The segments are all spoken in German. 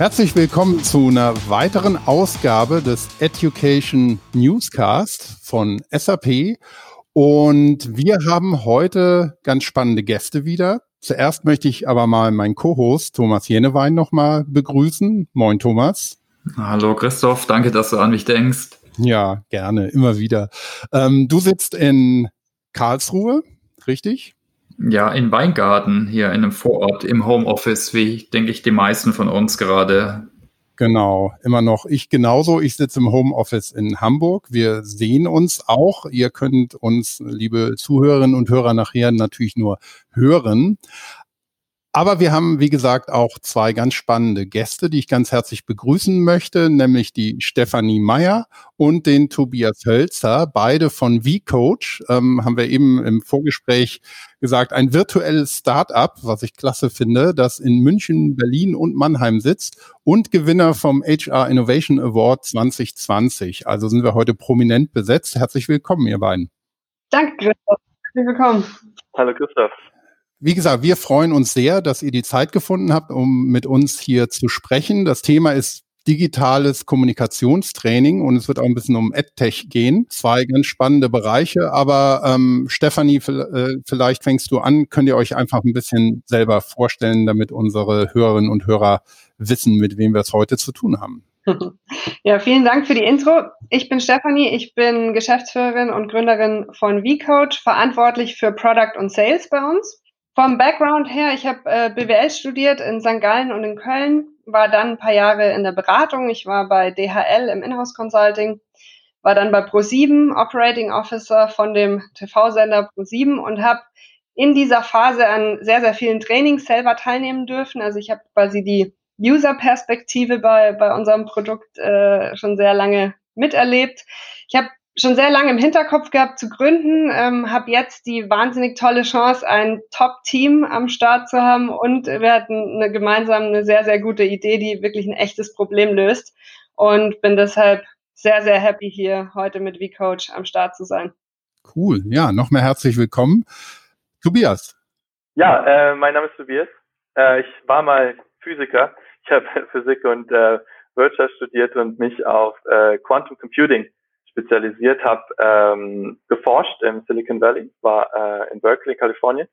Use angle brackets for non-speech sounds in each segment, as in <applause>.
Herzlich willkommen zu einer weiteren Ausgabe des Education Newscast von SAP. Und wir haben heute ganz spannende Gäste wieder. Zuerst möchte ich aber mal meinen Co-Host Thomas Jenewein nochmal begrüßen. Moin Thomas. Hallo Christoph, danke, dass du an mich denkst. Ja, gerne, immer wieder. Ähm, du sitzt in Karlsruhe, richtig? Ja, in Weingarten, hier in einem Vorort im Homeoffice, wie denke ich die meisten von uns gerade. Genau, immer noch. Ich genauso. Ich sitze im Homeoffice in Hamburg. Wir sehen uns auch. Ihr könnt uns, liebe Zuhörerinnen und Hörer, nachher natürlich nur hören. Aber wir haben, wie gesagt, auch zwei ganz spannende Gäste, die ich ganz herzlich begrüßen möchte, nämlich die Stefanie Meyer und den Tobias Hölzer, beide von V-Coach, ähm, haben wir eben im Vorgespräch gesagt, ein virtuelles Start-up, was ich klasse finde, das in München, Berlin und Mannheim sitzt und Gewinner vom HR Innovation Award 2020. Also sind wir heute prominent besetzt. Herzlich willkommen, ihr beiden. Danke, Christoph. Herzlich willkommen. Hallo, Christoph. Wie gesagt, wir freuen uns sehr, dass ihr die Zeit gefunden habt, um mit uns hier zu sprechen. Das Thema ist digitales Kommunikationstraining und es wird auch ein bisschen um EdTech gehen. Zwei ganz spannende Bereiche, aber ähm, Stefanie, äh, vielleicht fängst du an. Könnt ihr euch einfach ein bisschen selber vorstellen, damit unsere Hörerinnen und Hörer wissen, mit wem wir es heute zu tun haben? <laughs> Ja, vielen Dank für die Intro. Ich bin Stefanie, ich bin Geschäftsführerin und Gründerin von VCoach, verantwortlich für Product und Sales bei uns. Vom Background her, ich habe äh, BWL studiert in St. Gallen und in Köln, war dann ein paar Jahre in der Beratung. Ich war bei DHL im Inhouse Consulting, war dann bei Pro7 Operating Officer von dem TV-Sender Pro7 und habe in dieser Phase an sehr, sehr vielen Trainings selber teilnehmen dürfen. Also ich habe quasi die User-Perspektive bei, bei unserem Produkt äh, schon sehr lange miterlebt. Ich habe schon sehr lange im Hinterkopf gehabt zu gründen, ähm, habe jetzt die wahnsinnig tolle Chance, ein Top-Team am Start zu haben und wir hatten eine, gemeinsam eine sehr, sehr gute Idee, die wirklich ein echtes Problem löst und bin deshalb sehr, sehr happy hier heute mit VCoach am Start zu sein. Cool, ja, noch mehr herzlich willkommen. Tobias. Ja, äh, mein Name ist Tobias. Äh, ich war mal Physiker. Ich habe <laughs> Physik und äh, Wirtschaft studiert und mich auf äh, Quantum Computing spezialisiert, habe ähm, geforscht im Silicon Valley, war äh, in Berkeley, Kalifornien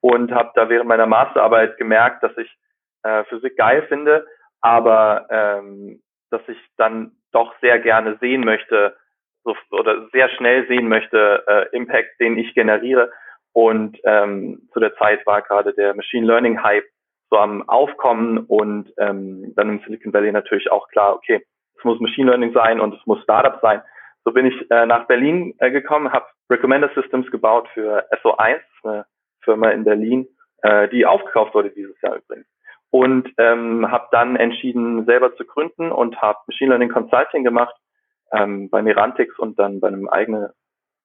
und habe da während meiner Masterarbeit gemerkt, dass ich äh, Physik geil finde, aber ähm, dass ich dann doch sehr gerne sehen möchte so, oder sehr schnell sehen möchte äh, Impact, den ich generiere. Und ähm, zu der Zeit war gerade der Machine Learning Hype so am Aufkommen und ähm, dann im Silicon Valley natürlich auch klar, okay, es muss Machine Learning sein und es muss Startup sein. So bin ich äh, nach Berlin äh, gekommen, habe Recommender Systems gebaut für SO1, eine Firma in Berlin, äh, die aufgekauft wurde dieses Jahr übrigens. Und ähm, habe dann entschieden, selber zu gründen und habe Machine Learning Consulting gemacht ähm, bei Mirantix und dann bei einem eigenen,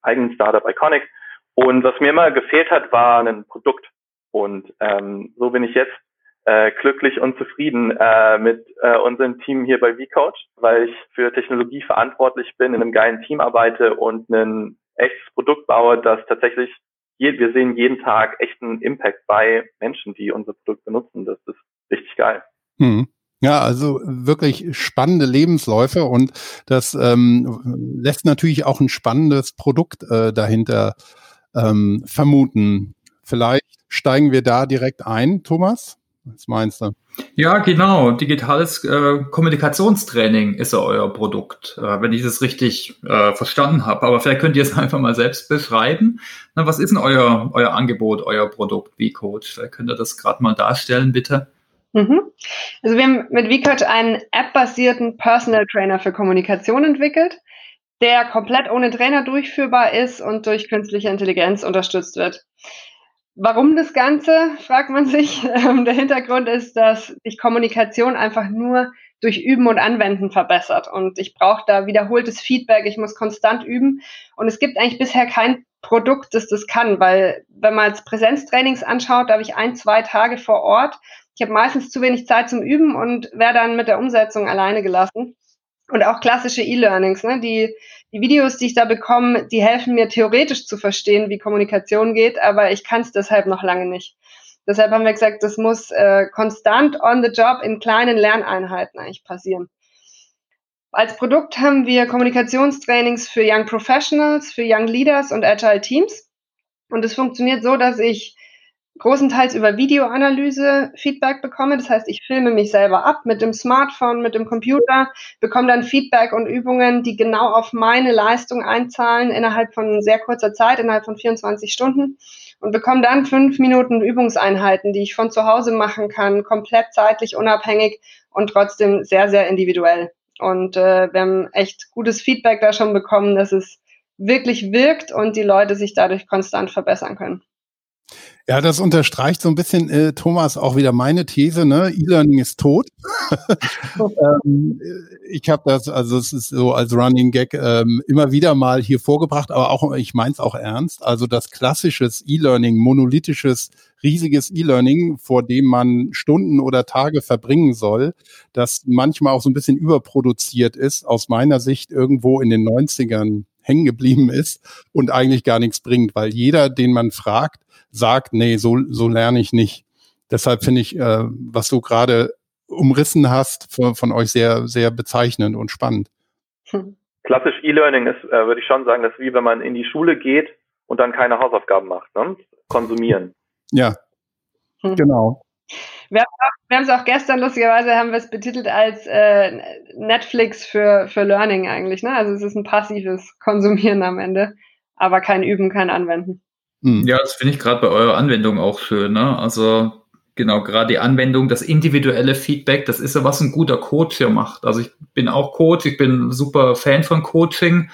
eigenen Startup Iconic. Und was mir immer gefehlt hat, war ein Produkt. Und ähm, so bin ich jetzt äh, glücklich und zufrieden äh, mit äh, unserem Team hier bei VCoach, weil ich für Technologie verantwortlich bin, in einem geilen Team arbeite und ein echtes Produkt baue, das tatsächlich, je, wir sehen jeden Tag echten Impact bei Menschen, die unser Produkt benutzen. Das ist richtig geil. Hm. Ja, also wirklich spannende Lebensläufe und das ähm, lässt natürlich auch ein spannendes Produkt äh, dahinter ähm, vermuten. Vielleicht steigen wir da direkt ein, Thomas. Was meinst du? Ja, genau. Digitales äh, Kommunikationstraining ist ja euer Produkt, äh, wenn ich das richtig äh, verstanden habe. Aber vielleicht könnt ihr es <laughs> einfach mal selbst beschreiben. Na, was ist denn euer, euer Angebot, euer Produkt V-Coach? Vielleicht könnt ihr das gerade mal darstellen, bitte. Mhm. Also wir haben mit VCoach einen app-basierten Personal Trainer für Kommunikation entwickelt, der komplett ohne Trainer durchführbar ist und durch künstliche Intelligenz unterstützt wird. Warum das Ganze, fragt man sich. <laughs> Ähm, der Hintergrund ist, dass sich Kommunikation einfach nur durch Üben und Anwenden verbessert. Und ich brauche da wiederholtes Feedback, ich muss konstant üben. Und es gibt eigentlich bisher kein Produkt, das das kann, weil wenn man jetzt Präsenztrainings anschaut, da habe ich ein, zwei Tage vor Ort. Ich habe meistens zu wenig Zeit zum Üben und werde dann mit der Umsetzung alleine gelassen. Und auch klassische E-Learnings, ne? die die Videos, die ich da bekomme, die helfen mir theoretisch zu verstehen, wie Kommunikation geht, aber ich kann es deshalb noch lange nicht. Deshalb haben wir gesagt, das muss äh, konstant on the job in kleinen Lerneinheiten eigentlich passieren. Als Produkt haben wir Kommunikationstrainings für Young Professionals, für Young Leaders und Agile Teams. Und es funktioniert so, dass ich großenteils über Videoanalyse Feedback bekomme. Das heißt, ich filme mich selber ab mit dem Smartphone, mit dem Computer, bekomme dann Feedback und Übungen, die genau auf meine Leistung einzahlen innerhalb von sehr kurzer Zeit, innerhalb von 24 Stunden und bekomme dann fünf Minuten Übungseinheiten, die ich von zu Hause machen kann, komplett zeitlich unabhängig und trotzdem sehr, sehr individuell. Und äh, wir haben echt gutes Feedback da schon bekommen, dass es wirklich wirkt und die Leute sich dadurch konstant verbessern können. Ja, das unterstreicht so ein bisschen, äh, Thomas, auch wieder meine These, ne? E-Learning ist tot. <laughs> ähm, ich habe das, also es ist so als Running Gag ähm, immer wieder mal hier vorgebracht, aber auch, ich meine es auch ernst. Also das klassisches E-Learning, monolithisches, riesiges E-Learning, vor dem man Stunden oder Tage verbringen soll, das manchmal auch so ein bisschen überproduziert ist, aus meiner Sicht irgendwo in den 90ern hängen geblieben ist und eigentlich gar nichts bringt, weil jeder, den man fragt, sagt, nee, so, so lerne ich nicht. Deshalb finde ich, äh, was du gerade umrissen hast, von, von, euch sehr, sehr bezeichnend und spannend. Klassisch E-Learning ist, äh, würde ich schon sagen, das ist wie wenn man in die Schule geht und dann keine Hausaufgaben macht, ne? Konsumieren. Ja, hm. genau. Wir haben es auch gestern, lustigerweise haben wir es betitelt als äh, Netflix für, für Learning eigentlich. Ne? Also es ist ein passives Konsumieren am Ende, aber kein Üben, kein Anwenden. Hm. Ja, das finde ich gerade bei eurer Anwendung auch schön. Ne? Also genau, gerade die Anwendung, das individuelle Feedback, das ist ja, was ein guter Coach hier macht. Also ich bin auch Coach, ich bin super Fan von Coaching,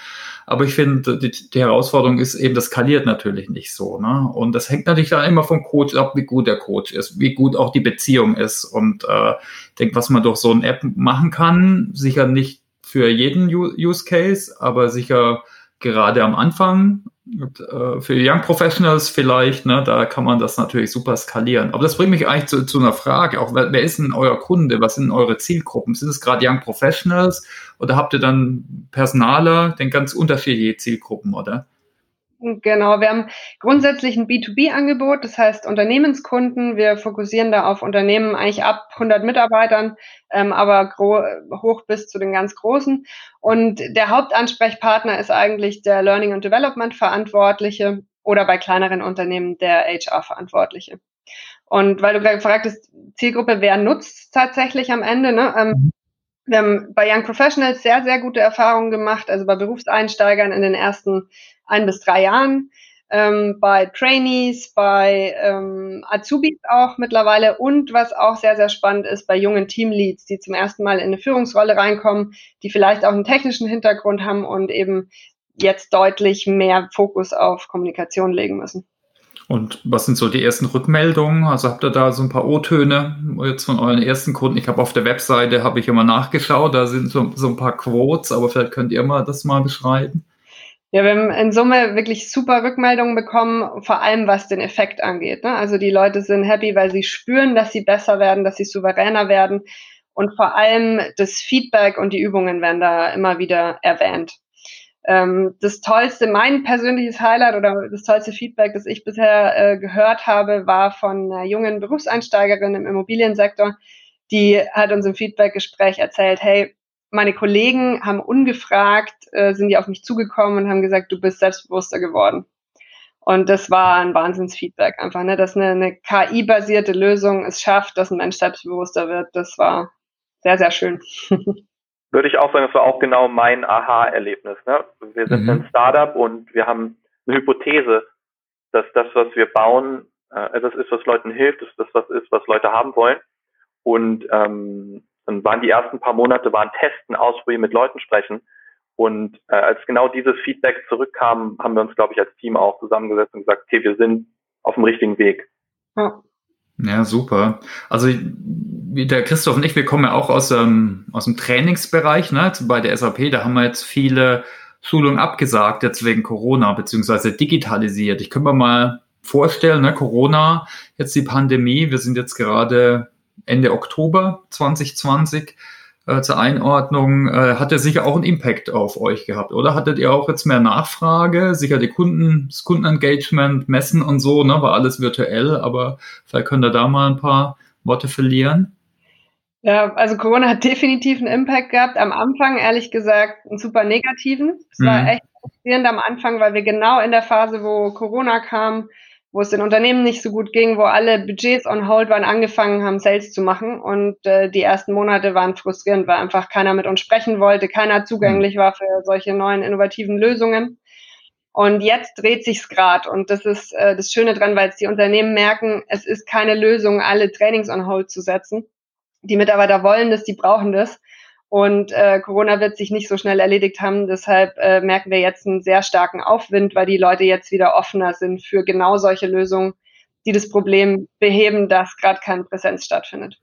aber ich finde, die, die, Herausforderung ist eben, das skaliert natürlich nicht so. Ne? Und das hängt natürlich dann immer vom Coach ab, wie gut der Coach ist, wie gut auch die Beziehung ist. Und äh, ich denke, was man durch so eine App machen kann, sicher nicht für jeden Use Case, aber sicher gerade am Anfang äh, für Young Professionals vielleicht, ne, da kann man das natürlich super skalieren. Aber das bringt mich eigentlich zu, zu einer Frage, auch wer, wer, ist denn euer Kunde? Was sind eure Zielgruppen? Sind es gerade Young Professionals oder habt ihr dann Personaler, denn ganz unterschiedliche Zielgruppen, oder? Genau, wir haben grundsätzlich ein B2B-Angebot, das heißt Unternehmenskunden. Wir fokussieren da auf Unternehmen eigentlich ab 100 Mitarbeitern, ähm, aber hoch bis zu den ganz großen. Und der Hauptansprechpartner ist eigentlich der Learning and Development Verantwortliche oder bei kleineren Unternehmen der HR Verantwortliche. Und weil du gerade gefragt hast, Zielgruppe, wer nutzt tatsächlich am Ende? Ne? Ähm, mhm. wir haben bei Young Professionals sehr, sehr gute Erfahrungen gemacht, also bei Berufseinsteigern in den ersten ein bis drei Jahren, ähm, bei Trainees, bei ähm, Azubis auch mittlerweile und was auch sehr, sehr spannend ist, bei jungen Teamleads, die zum ersten Mal in eine Führungsrolle reinkommen, die vielleicht auch einen technischen Hintergrund haben und eben jetzt deutlich mehr Fokus auf Kommunikation legen müssen. Und was sind so die ersten Rückmeldungen? Also habt ihr da so ein paar O-Töne jetzt von euren ersten Kunden? Ich habe auf der Webseite habe ich immer nachgeschaut, da sind so, so ein paar Quotes, aber vielleicht könnt ihr mal das mal beschreiben. Ja, wir haben in Summe wirklich super Rückmeldungen bekommen, vor allem was den Effekt angeht. Ne? Also die Leute sind happy, weil sie spüren, dass sie besser werden, dass sie souveräner werden. Und vor allem das Feedback und die Übungen werden da immer wieder erwähnt. Ähm, das tollste, mein persönliches Highlight oder das tollste Feedback, das ich bisher äh, gehört habe, war von einer jungen Berufseinsteigerin im Immobiliensektor. Die hat uns im Feedbackgespräch erzählt, hey, meine Kollegen haben ungefragt, äh, sind die auf mich zugekommen und haben gesagt, du bist selbstbewusster geworden. Und das war ein Wahnsinnsfeedback einfach, ne? dass eine, eine KI-basierte Lösung es schafft, dass ein Mensch selbstbewusster wird. Das war sehr, sehr schön. <laughs> Würde ich auch sagen, das war auch genau mein Aha-Erlebnis. Ne? Wir sind mhm. ein Startup und wir haben eine Hypothese, dass das, was wir bauen, äh, etwas ist, was Leuten hilft, dass das was ist, was Leute haben wollen. Und ähm, dann waren die ersten paar Monate waren Testen, Ausprobieren, mit Leuten sprechen. Und äh, als genau dieses Feedback zurückkam, haben wir uns, glaube ich, als Team auch zusammengesetzt und gesagt, okay, wir sind auf dem richtigen Weg. Ja. Ja, super. Also wie der Christoph und ich, wir kommen ja auch aus, ähm, aus dem Trainingsbereich, ne? bei der SAP, da haben wir jetzt viele Schulungen abgesagt, jetzt wegen Corona, beziehungsweise digitalisiert. Ich könnte mir mal vorstellen, ne, Corona, jetzt die Pandemie, wir sind jetzt gerade Ende Oktober 2020. äh, zur Einordnung, äh, hat er sicher auch einen Impact auf euch gehabt, oder? Hattet ihr auch jetzt mehr Nachfrage? Sicher die Kunden, das Kundenengagement, Messen und so, ne, war alles virtuell, aber vielleicht könnt ihr da mal ein paar Worte verlieren. Ja, also Corona hat definitiv einen Impact gehabt. Am Anfang, ehrlich gesagt, einen super negativen. Es mhm. war echt frustrierend am Anfang, weil wir genau in der Phase, wo Corona kam, wo es den Unternehmen nicht so gut ging, wo alle Budgets on hold waren, angefangen haben, Sales zu machen. Und äh, die ersten Monate waren frustrierend, weil einfach keiner mit uns sprechen wollte, keiner zugänglich war für solche neuen innovativen Lösungen. Und jetzt dreht sich's grad und das ist äh, das Schöne dran, weil jetzt die Unternehmen merken, es ist keine Lösung, alle Trainings on hold zu setzen. Die Mitarbeiter wollen das, die brauchen das. Und äh, Corona wird sich nicht so schnell erledigt haben. Deshalb äh, merken wir jetzt einen sehr starken Aufwind, weil die Leute jetzt wieder offener sind für genau solche Lösungen, die das Problem beheben, dass gerade keine Präsenz stattfindet.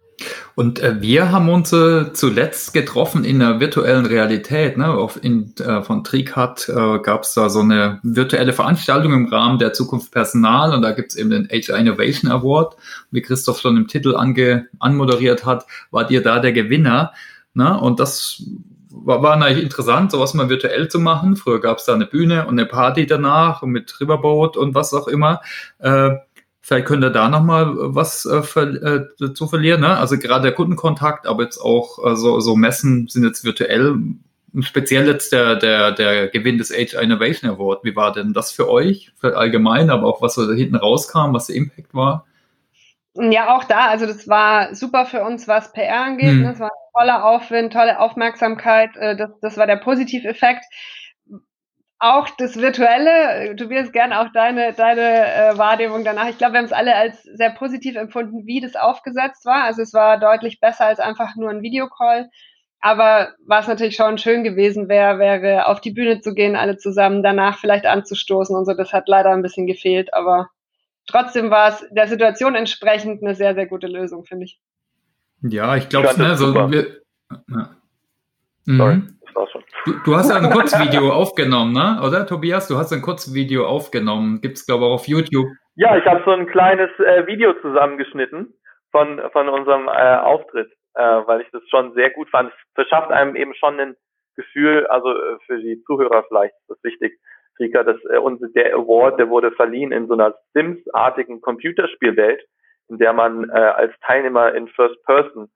Und äh, wir haben uns äh, zuletzt getroffen in der virtuellen Realität. Ne? Auf, in, äh, von Tricat äh, gab es da so eine virtuelle Veranstaltung im Rahmen der Zukunft Personal und da gibt es eben den HR Innovation Award. Wie Christoph schon im Titel ange, anmoderiert hat, war dir da der Gewinner. Ne? Und das war, war natürlich interessant, sowas mal virtuell zu machen. Früher gab es da eine Bühne und eine Party danach und mit Riverboat und was auch immer. Äh, vielleicht könnt ihr da nochmal was äh, ver äh, dazu verlieren. Ne? Also gerade der Kundenkontakt, aber jetzt auch äh, so, so Messen sind jetzt virtuell. Speziell jetzt der, der, der Gewinn des Age Innovation Award. Wie war denn das für euch? Für allgemein, aber auch was da hinten rauskam, was der Impact war? Ja, auch da, also das war super für uns, was PR angeht. Hm. Das war ein toller Aufwind, tolle Aufmerksamkeit. Äh, das, das war der Positiveffekt. Auch das Virtuelle, du wirst gern auch deine, deine äh, Wahrnehmung danach. Ich glaube, wir haben es alle als sehr positiv empfunden, wie das aufgesetzt war. Also es war deutlich besser als einfach nur ein Videocall. Aber was natürlich schon schön gewesen wäre, wäre auf die Bühne zu gehen, alle zusammen, danach vielleicht anzustoßen und so. Das hat leider ein bisschen gefehlt, aber trotzdem war es der Situation entsprechend eine sehr, sehr gute Lösung, finde ich. Ja, ich glaube, ne, also wir, ja. Mhm. Sorry, das war's schon. Du, du, hast ja ein Kurzvideo <laughs> aufgenommen, ne? oder Tobias? Du hast ein Kurzvideo aufgenommen. Gibt es, glaube ich, auch auf YouTube. Ja, ich habe so ein kleines äh, Video zusammengeschnitten von, von unserem äh, Auftritt, äh, weil ich das schon sehr gut fand. Es verschafft einem eben schon ein Gefühl, also äh, für die Zuhörer vielleicht ist das wichtig, Rika, das, äh, der Award, der wurde verliehen in so einer Sims-artigen Computerspielwelt, in der man äh, als Teilnehmer in First Person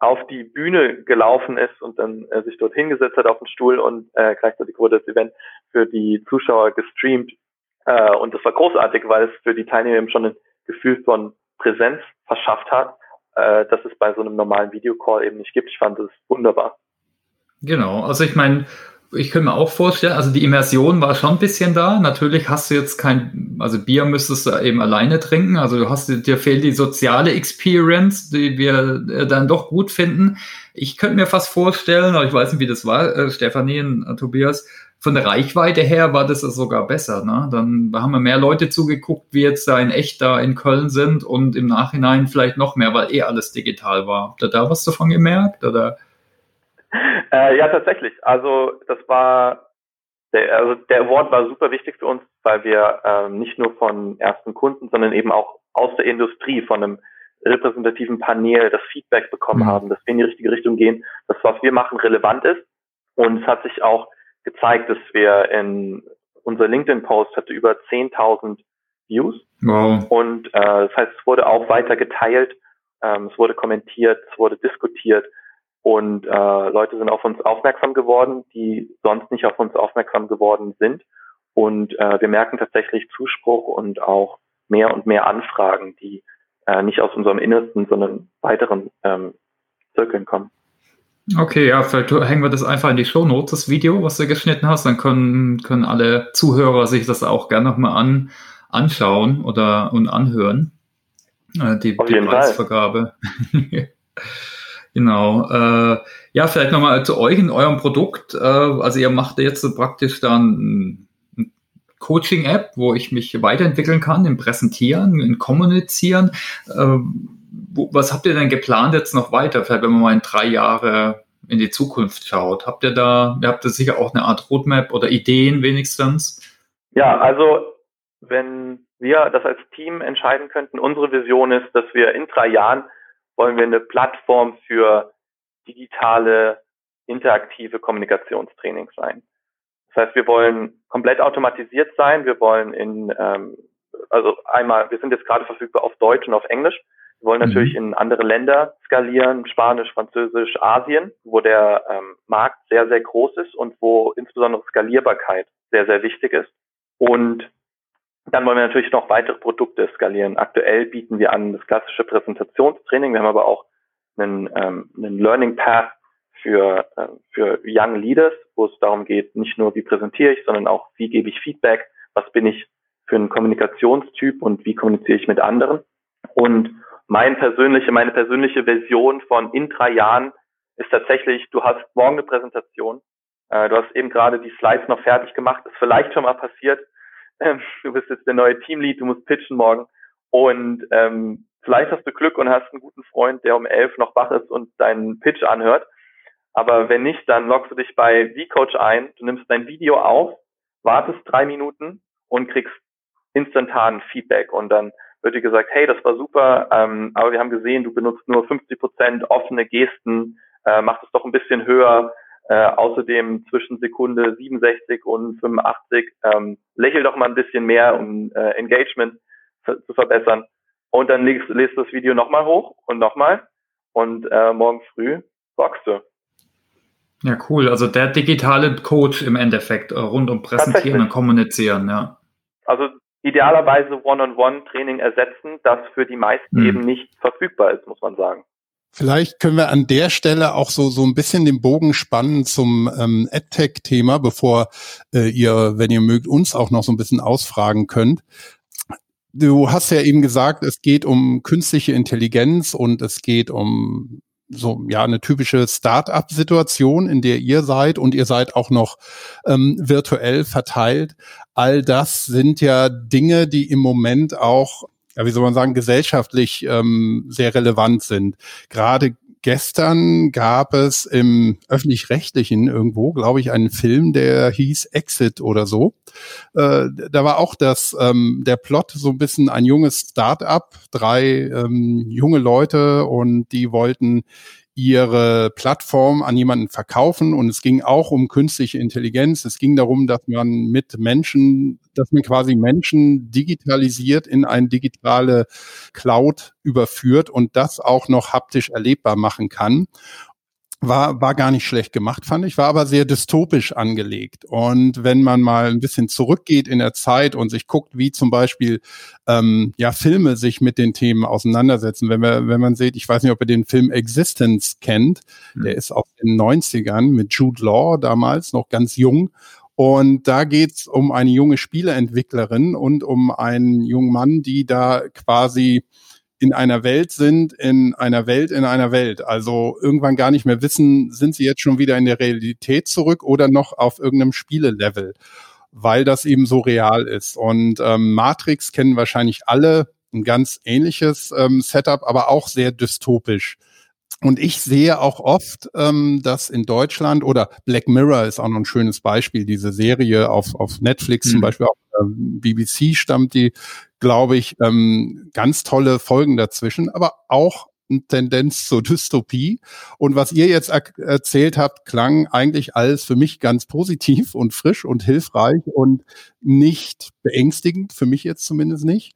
auf die Bühne gelaufen ist und dann äh, sich dort hingesetzt hat auf den Stuhl und äh, gleichzeitig wurde das Event für die Zuschauer gestreamt. Äh, und das war großartig, weil es für die Teilnehmer eben schon ein Gefühl von Präsenz verschafft hat, äh, dass es bei so einem normalen Videocall eben nicht gibt. Ich fand das wunderbar. Genau, also ich meine, ich könnte mir auch vorstellen, also die Immersion war schon ein bisschen da. Natürlich hast du jetzt kein, also Bier müsstest du eben alleine trinken. Also du hast, dir fehlt die soziale Experience, die wir äh, dann doch gut finden. Ich könnte mir fast vorstellen, aber ich weiß nicht, wie das war, äh, Stefanie und äh, Tobias, von der Reichweite her war das sogar besser. Ne? Dann haben wir mehr Leute zugeguckt, wie jetzt da in echt da in Köln sind und im Nachhinein vielleicht noch mehr, weil eh alles digital war. Habt ihr da was davon gemerkt? Oder? Äh, ja, tatsächlich. Also das war der, also der Award war super wichtig für uns, weil wir ähm, nicht nur von ersten Kunden, sondern eben auch aus der Industrie, von einem repräsentativen Panel das Feedback bekommen mhm. haben, dass wir in die richtige Richtung gehen, dass was wir machen relevant ist. Und es hat sich auch gezeigt, dass wir in unser LinkedIn-Post hatte über 10.000 Views. Wow. Und äh, das heißt, es wurde auch weiter geteilt, ähm, es wurde kommentiert, es wurde diskutiert. Und äh, Leute sind auf uns aufmerksam geworden, die sonst nicht auf uns aufmerksam geworden sind. Und äh, wir merken tatsächlich Zuspruch und auch mehr und mehr Anfragen, die äh, nicht aus unserem Innersten, sondern weiteren ähm, Zirkeln kommen. Okay, ja, vielleicht hängen wir das einfach in die Show Notes, das Video, was du geschnitten hast. Dann können, können alle Zuhörer sich das auch gerne nochmal an, anschauen oder und anhören. Äh, die, die Preisvergabe. <laughs> Genau. Äh, ja, vielleicht nochmal zu euch in eurem Produkt. Äh, also ihr macht jetzt praktisch dann Coaching-App, wo ich mich weiterentwickeln kann, im Präsentieren, im Kommunizieren. Äh, wo, was habt ihr denn geplant jetzt noch weiter? Vielleicht wenn man mal in drei Jahre in die Zukunft schaut. Habt ihr da, ihr habt da sicher auch eine Art Roadmap oder Ideen wenigstens? Ja, also wenn wir das als Team entscheiden könnten, unsere Vision ist, dass wir in drei Jahren wollen wir eine Plattform für digitale, interaktive Kommunikationstraining sein. Das heißt, wir wollen komplett automatisiert sein. Wir wollen in, ähm, also einmal, wir sind jetzt gerade verfügbar auf Deutsch und auf Englisch. Wir wollen natürlich mhm. in andere Länder skalieren, Spanisch, Französisch, Asien, wo der ähm, Markt sehr, sehr groß ist und wo insbesondere Skalierbarkeit sehr, sehr wichtig ist. Und dann wollen wir natürlich noch weitere Produkte skalieren. Aktuell bieten wir an das klassische Präsentationstraining. Wir haben aber auch einen, ähm, einen Learning Path für, äh, für Young Leaders, wo es darum geht, nicht nur wie präsentiere ich, sondern auch wie gebe ich Feedback, was bin ich für ein Kommunikationstyp und wie kommuniziere ich mit anderen. Und mein persönliche, meine persönliche Version von in drei Jahren ist tatsächlich, du hast morgen eine Präsentation, äh, du hast eben gerade die Slides noch fertig gemacht, ist vielleicht schon mal passiert, ähm, du bist jetzt der neue Teamlead, du musst pitchen morgen und ähm, vielleicht hast du Glück und hast einen guten Freund, der um elf noch wach ist und deinen Pitch anhört. Aber wenn nicht, dann loggst du dich bei vCoach ein, du nimmst dein Video auf, wartest drei Minuten und kriegst instantan Feedback und dann wird dir gesagt, hey, das war super, ähm, aber wir haben gesehen, du benutzt nur 50 Prozent offene Gesten, äh, mach das doch ein bisschen höher. Äh, außerdem zwischen Sekunde 67 und 85 ähm, lächel doch mal ein bisschen mehr, um äh, Engagement zu verbessern. Und dann legst, lest das Video nochmal hoch und nochmal und äh, morgen früh boxst du. Ja, cool. Also der digitale Coach im Endeffekt äh, rund um Präsentieren und Kommunizieren, ja. Also idealerweise One-on-One-Training ersetzen, das für die meisten mhm. eben nicht verfügbar ist, muss man sagen. Vielleicht können wir an der Stelle auch so so ein bisschen den Bogen spannen zum ähm, AdTech-Thema, bevor äh, ihr, wenn ihr mögt, uns auch noch so ein bisschen ausfragen könnt. Du hast ja eben gesagt, es geht um künstliche Intelligenz und es geht um so ja eine typische Start-up-Situation, in der ihr seid und ihr seid auch noch ähm, virtuell verteilt. All das sind ja Dinge, die im Moment auch ja, wie soll man sagen, gesellschaftlich ähm, sehr relevant sind. Gerade gestern gab es im öffentlich-rechtlichen irgendwo, glaube ich, einen Film, der hieß Exit oder so. Äh, da war auch das ähm, der Plot so ein bisschen ein junges Start-up, drei ähm, junge Leute und die wollten ihre Plattform an jemanden verkaufen und es ging auch um künstliche Intelligenz. Es ging darum, dass man mit Menschen, dass man quasi Menschen digitalisiert in eine digitale Cloud überführt und das auch noch haptisch erlebbar machen kann war, war gar nicht schlecht gemacht, fand ich, war aber sehr dystopisch angelegt. Und wenn man mal ein bisschen zurückgeht in der Zeit und sich guckt, wie zum Beispiel ähm, ja Filme sich mit den Themen auseinandersetzen, wenn wir, wenn man sieht, ich weiß nicht, ob ihr den Film Existence kennt, mhm. der ist aus den 90ern mit Jude Law damals, noch ganz jung. Und da geht's um eine junge Spieleentwicklerin und um einen jungen Mann, die da quasi in einer Welt sind, in einer Welt, in einer Welt. Also irgendwann gar nicht mehr wissen, sind sie jetzt schon wieder in der Realität zurück oder noch auf irgendeinem Spielelevel, weil das eben so real ist. Und ähm, Matrix kennen wahrscheinlich alle ein ganz ähnliches ähm, Setup, aber auch sehr dystopisch. Und ich sehe auch oft, ähm, dass in Deutschland oder Black Mirror ist auch noch ein schönes Beispiel, diese Serie auf, auf Netflix mhm. zum Beispiel, auf äh, BBC stammt die, glaube ich, ähm, ganz tolle Folgen dazwischen, aber auch eine Tendenz zur Dystopie. Und was ihr jetzt er erzählt habt, klang eigentlich alles für mich ganz positiv und frisch und hilfreich und nicht beängstigend, für mich jetzt zumindest nicht.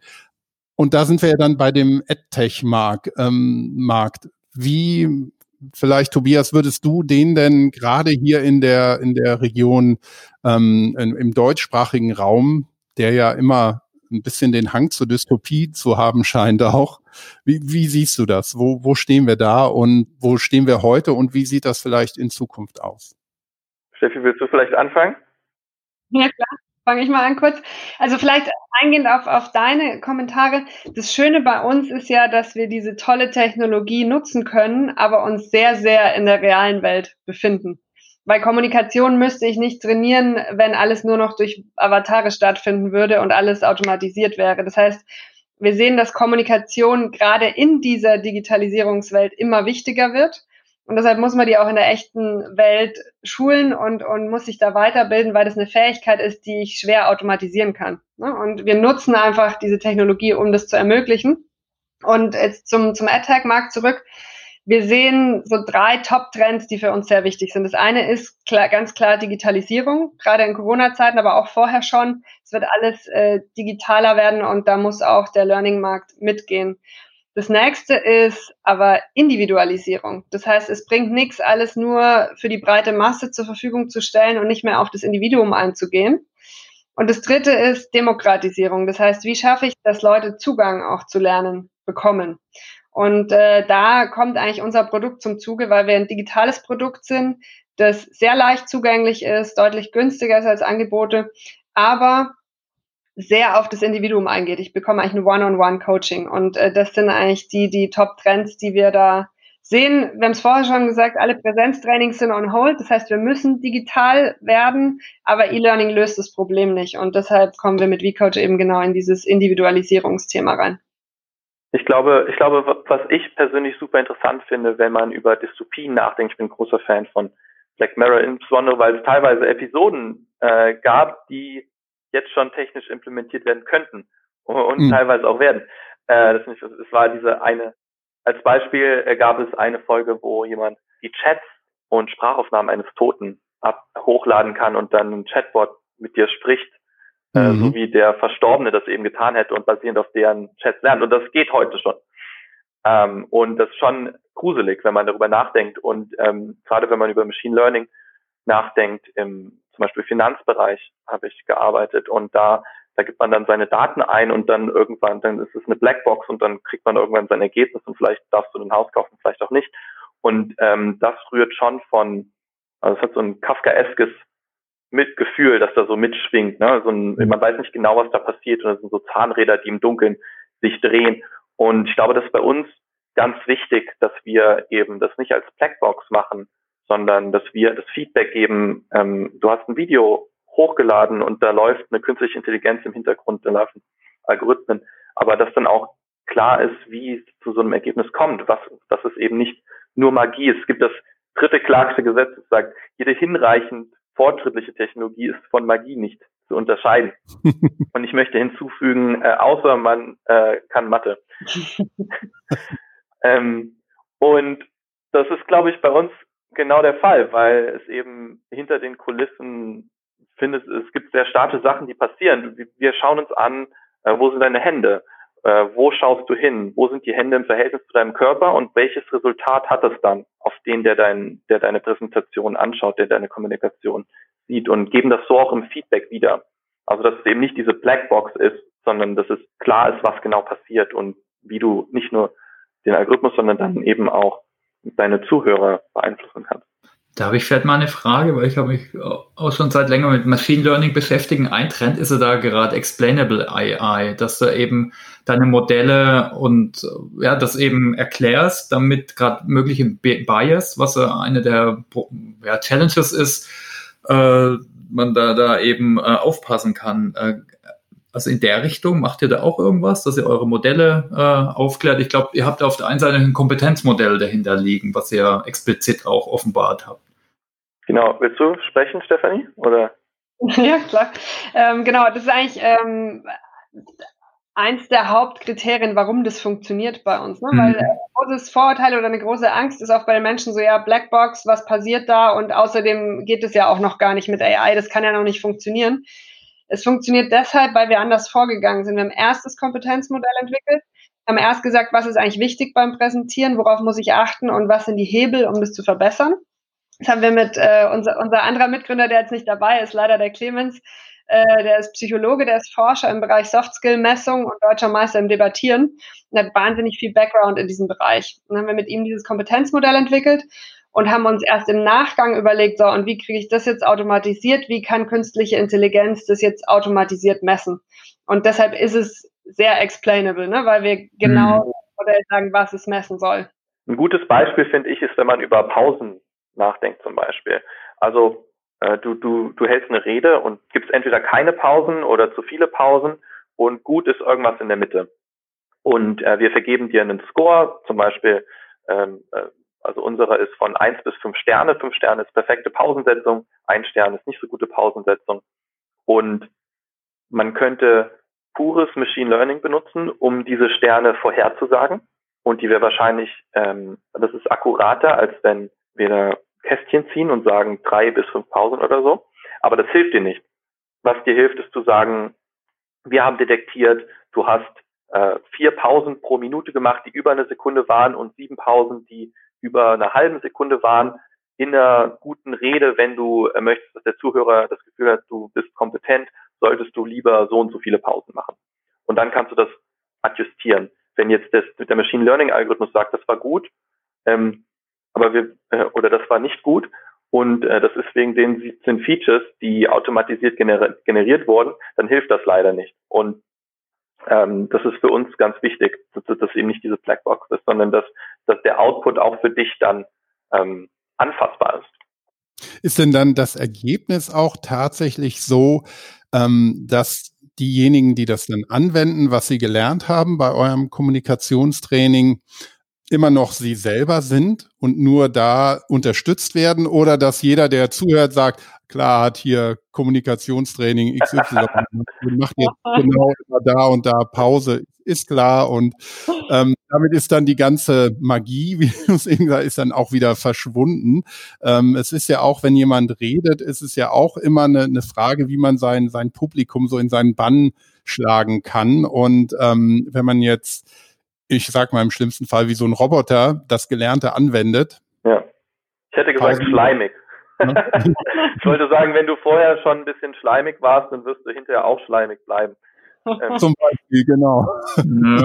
Und da sind wir ja dann bei dem EdTech-Markt. Ähm, Markt. Wie vielleicht, Tobias, würdest du den denn gerade hier in der, in der Region, ähm, in, im deutschsprachigen Raum, der ja immer ein bisschen den Hang zur Dystopie zu haben scheint auch. Wie, wie siehst du das? Wo, wo stehen wir da und wo stehen wir heute und wie sieht das vielleicht in Zukunft aus? Steffi, willst du vielleicht anfangen? Ja, klar fange ich mal an kurz. Also vielleicht eingehend auf, auf deine Kommentare. Das Schöne bei uns ist ja, dass wir diese tolle Technologie nutzen können, aber uns sehr, sehr in der realen Welt befinden. Weil Kommunikation müsste ich nicht trainieren, wenn alles nur noch durch Avatare stattfinden würde und alles automatisiert wäre. Das heißt, wir sehen, dass Kommunikation gerade in dieser Digitalisierungswelt immer wichtiger wird und deshalb muss man die auch in der echten Welt schulen und, und muss sich da weiterbilden, weil das eine Fähigkeit ist, die ich schwer automatisieren kann. Ne? Und wir nutzen einfach diese Technologie, um das zu ermöglichen. Und jetzt zum, zum AdTech-Markt zurück. wir sehen so drei Top-Trends, die für uns sehr wichtig sind. Das eine ist klar, ganz klar Digitalisierung, gerade in Corona-Zeiten, aber auch vorher schon. Es wird alles äh, digitaler werden und da muss auch der Learning-Markt mitgehen. Das nächste ist aber Individualisierung. Das heißt, es bringt nichts, alles nur für die breite Masse zur Verfügung zu stellen und nicht mehr auf das Individuum einzugehen. Und das dritte ist Demokratisierung. Das heißt, wie schaffe ich, dass Leute Zugang auch zu Lernen bekommen? Und äh, da kommt eigentlich unser Produkt zum Zuge, weil wir ein digitales Produkt sind, das sehr leicht zugänglich ist, deutlich günstiger ist als Angebote, aber sehr auf das Individuum eingeht. Ich bekomme eigentlich ein One-on-One-Coaching und äh, das sind eigentlich die, die Top-Trends, die wir da sehen. Wir haben es vorher schon gesagt, alle Präsenztrainings sind on hold. Das heißt, wir müssen digital werden, aber E-Learning löst das Problem nicht und deshalb kommen wir mit VCoach eben genau in dieses Individualisierungsthema rein. Ich glaube, ich glaube, was ich persönlich super interessant finde, wenn man über Dystopien nachdenkt, ich bin ein großer Fan von Black Mirror, insbesondere weil es teilweise Episoden äh, gab, die jetzt schon technisch implementiert werden könnten und mhm. teilweise auch werden. Äh, das, nicht, das war diese eine, als Beispiel äh, gab es eine Folge, wo jemand die Chats und Sprachaufnahmen eines Toten ab hochladen kann und dann ein Chatbot mit dir spricht äh, mhm. so wie der Verstorbene das eben getan hätte und basierend auf deren Chats lernt. Und das geht heute schon. Ähm, und das ist schon gruselig, wenn man darüber nachdenkt. Und ähm, gerade wenn man über Machine Learning nachdenkt, im zum Beispiel Finanzbereich habe ich gearbeitet und da da gibt man dann seine Daten ein und dann irgendwann, dann ist es eine Blackbox und dann kriegt man irgendwann sein Ergebnis und vielleicht darfst du ein Haus kaufen, vielleicht auch nicht. Und ähm, das rührt schon von, also es hat so ein Kafkaeskes Mitgefühl, dass da so mitschwingt. Ne? So ein, mhm. man weiß nicht genau, was da passiert und das sind so Zahnräder, die im Dunkeln sich drehen. Und ich glaube, das ist bei uns ganz wichtig, dass wir eben das nicht als Blackbox machen, sondern dass wir das Feedback geben. Ähm, du hast ein Video hochgeladen und da läuft eine künstliche Intelligenz im Hintergrund, da laufen Algorithmen, aber dass dann auch klar ist, wie es zu so einem Ergebnis kommt, was, dass es eben nicht nur Magie ist. Es gibt das dritte Clark'sche Gesetz, das sagt, jede hinreichend fortschrittliche Technologie ist von Magie nicht zu unterscheiden. <laughs> Und ich möchte hinzufügen, äh, außer man äh, kann Mathe. <laughs> ähm, und das ist, glaube ich, bei uns genau der Fall, weil es eben hinter den Kulissen findet, es gibt sehr starke Sachen, die passieren. Wir schauen uns an, äh, wo sind deine Hände? Äh, wo schaust du hin? Wo sind die Hände im Verhältnis zu deinem Körper und welches Resultat hat es dann auf den, der dein, der deine Präsentation anschaut, der deine Kommunikation sieht und geben das so auch im Feedback wieder. Also dass es eben nicht diese Blackbox ist, sondern dass es klar ist, was genau passiert und wie du nicht nur den Algorithmus, sondern dann eben auch deine Zuhörer beeinflussen kannst. Da habe ich vielleicht mal eine Frage, weil ich habe mich auch schon seit länger mit Machine Learning beschäftigen. Ein Trend ist ja da gerade Explainable AI, dass du eben deine Modelle und ja, das eben erklärst, damit gerade mögliche Bias, was ja eine der ja, Challenges ist, äh, man da, da eben äh, aufpassen kann. Äh, also in der Richtung macht ihr da auch irgendwas, dass ihr eure Modelle äh, aufklärt? Ich glaube, ihr habt auf der einen Seite ein Kompetenzmodell dahinter liegen, was ihr explizit auch offenbart habt. Genau. Willst du sprechen, Stefanie? Oder? <laughs> Ja, klar. Ähm, genau, das ist eigentlich ähm, eins der Hauptkriterien, warum das funktioniert bei uns. Ne? Mhm. Weil ein großes Vorurteil oder eine große Angst ist auch bei den Menschen so, ja, Blackbox, was passiert da? Und außerdem geht es ja auch noch gar nicht mit AI, das kann ja noch nicht funktionieren. Es funktioniert deshalb, weil wir anders vorgegangen sind. Wir haben erstes Kompetenzmodell entwickelt, haben erst gesagt, was ist eigentlich wichtig beim Präsentieren, worauf muss ich achten und was sind die Hebel, um das zu verbessern. Das haben wir mit äh, unser, unser anderer Mitgründer, der jetzt nicht dabei ist, leider der Clemens, äh, der ist Psychologe, der ist Forscher im Bereich Soft-Skill-Messung und deutscher Meister im Debattieren und hat wahnsinnig viel Background in diesem Bereich. dann haben wir mit ihm dieses Kompetenzmodell entwickelt und haben uns erst im Nachgang überlegt, so, und wie kriege ich das jetzt automatisiert? Wie kann künstliche Intelligenz das jetzt automatisiert messen? Und deshalb ist es sehr explainable, ne? weil wir genau mhm. oder sagen, was es messen soll. Ein gutes Beispiel, finde ich, ist, wenn man über Pausen nachdenkt zum Beispiel. Also äh, du, du, du hältst eine Rede und gibst entweder keine Pausen oder zu viele Pausen und gut ist irgendwas in der Mitte. Und äh, wir vergeben dir einen Score, zum Beispiel, ähm, äh, also unserer ist von eins bis fünf Sterne. Fünf Sterne ist perfekte Pausensetzung, ein Stern ist nicht so gute Pausensetzung. Und man könnte pures Machine Learning benutzen, um diese Sterne vorherzusagen. und die wäre wahrscheinlich, ähm, das ist akkurater, als wenn wir da Kästchen ziehen und sagen drei bis fünf Pausen oder so. Aber das hilft dir nicht. Was dir hilft, ist zu sagen, wir haben detektiert, du hast äh, vier Pausen pro Minute gemacht, die über eine Sekunde waren und sieben Pausen, die über eine halbe Sekunde waren. In einer guten Rede, wenn du äh, möchtest, dass der Zuhörer das Gefühl hat, du bist kompetent, solltest du lieber so und so viele Pausen machen. Und dann kannst du das adjustieren. Wenn jetzt das, der Machine Learning Algorithmus sagt, das war gut, ähm, aber wir, äh, oder das war nicht gut, und äh, das ist wegen den 17 Features, die automatisiert gener generiert wurden, dann hilft das leider nicht. Und ähm, das ist für uns ganz wichtig, dass, dass eben nicht diese Blackbox ist, sondern dass, dass der Output auch für dich dann ähm, anfassbar ist. Ist denn dann das Ergebnis auch tatsächlich so, ähm, dass diejenigen, die das dann anwenden, was sie gelernt haben bei eurem Kommunikationstraining, immer noch sie selber sind und nur da unterstützt werden oder dass jeder, der zuhört, sagt, klar hat hier Kommunikationstraining XY, macht jetzt genau immer da und da Pause, ist klar und ähm, damit ist dann die ganze Magie, <laughs> wie du es eben gesagt ist dann auch wieder verschwunden. Ähm, es ist ja auch, wenn jemand redet, ist es ja auch immer eine, eine Frage, wie man sein, sein Publikum so in seinen Bann schlagen kann und ähm, wenn man jetzt ich sag mal im schlimmsten Fall, wie so ein Roboter das Gelernte anwendet. Ja. Ich hätte gesagt schleimig. Ich wollte sagen, wenn du vorher schon ein bisschen schleimig warst, dann wirst du hinterher auch schleimig bleiben. Ähm, Zum Beispiel, genau.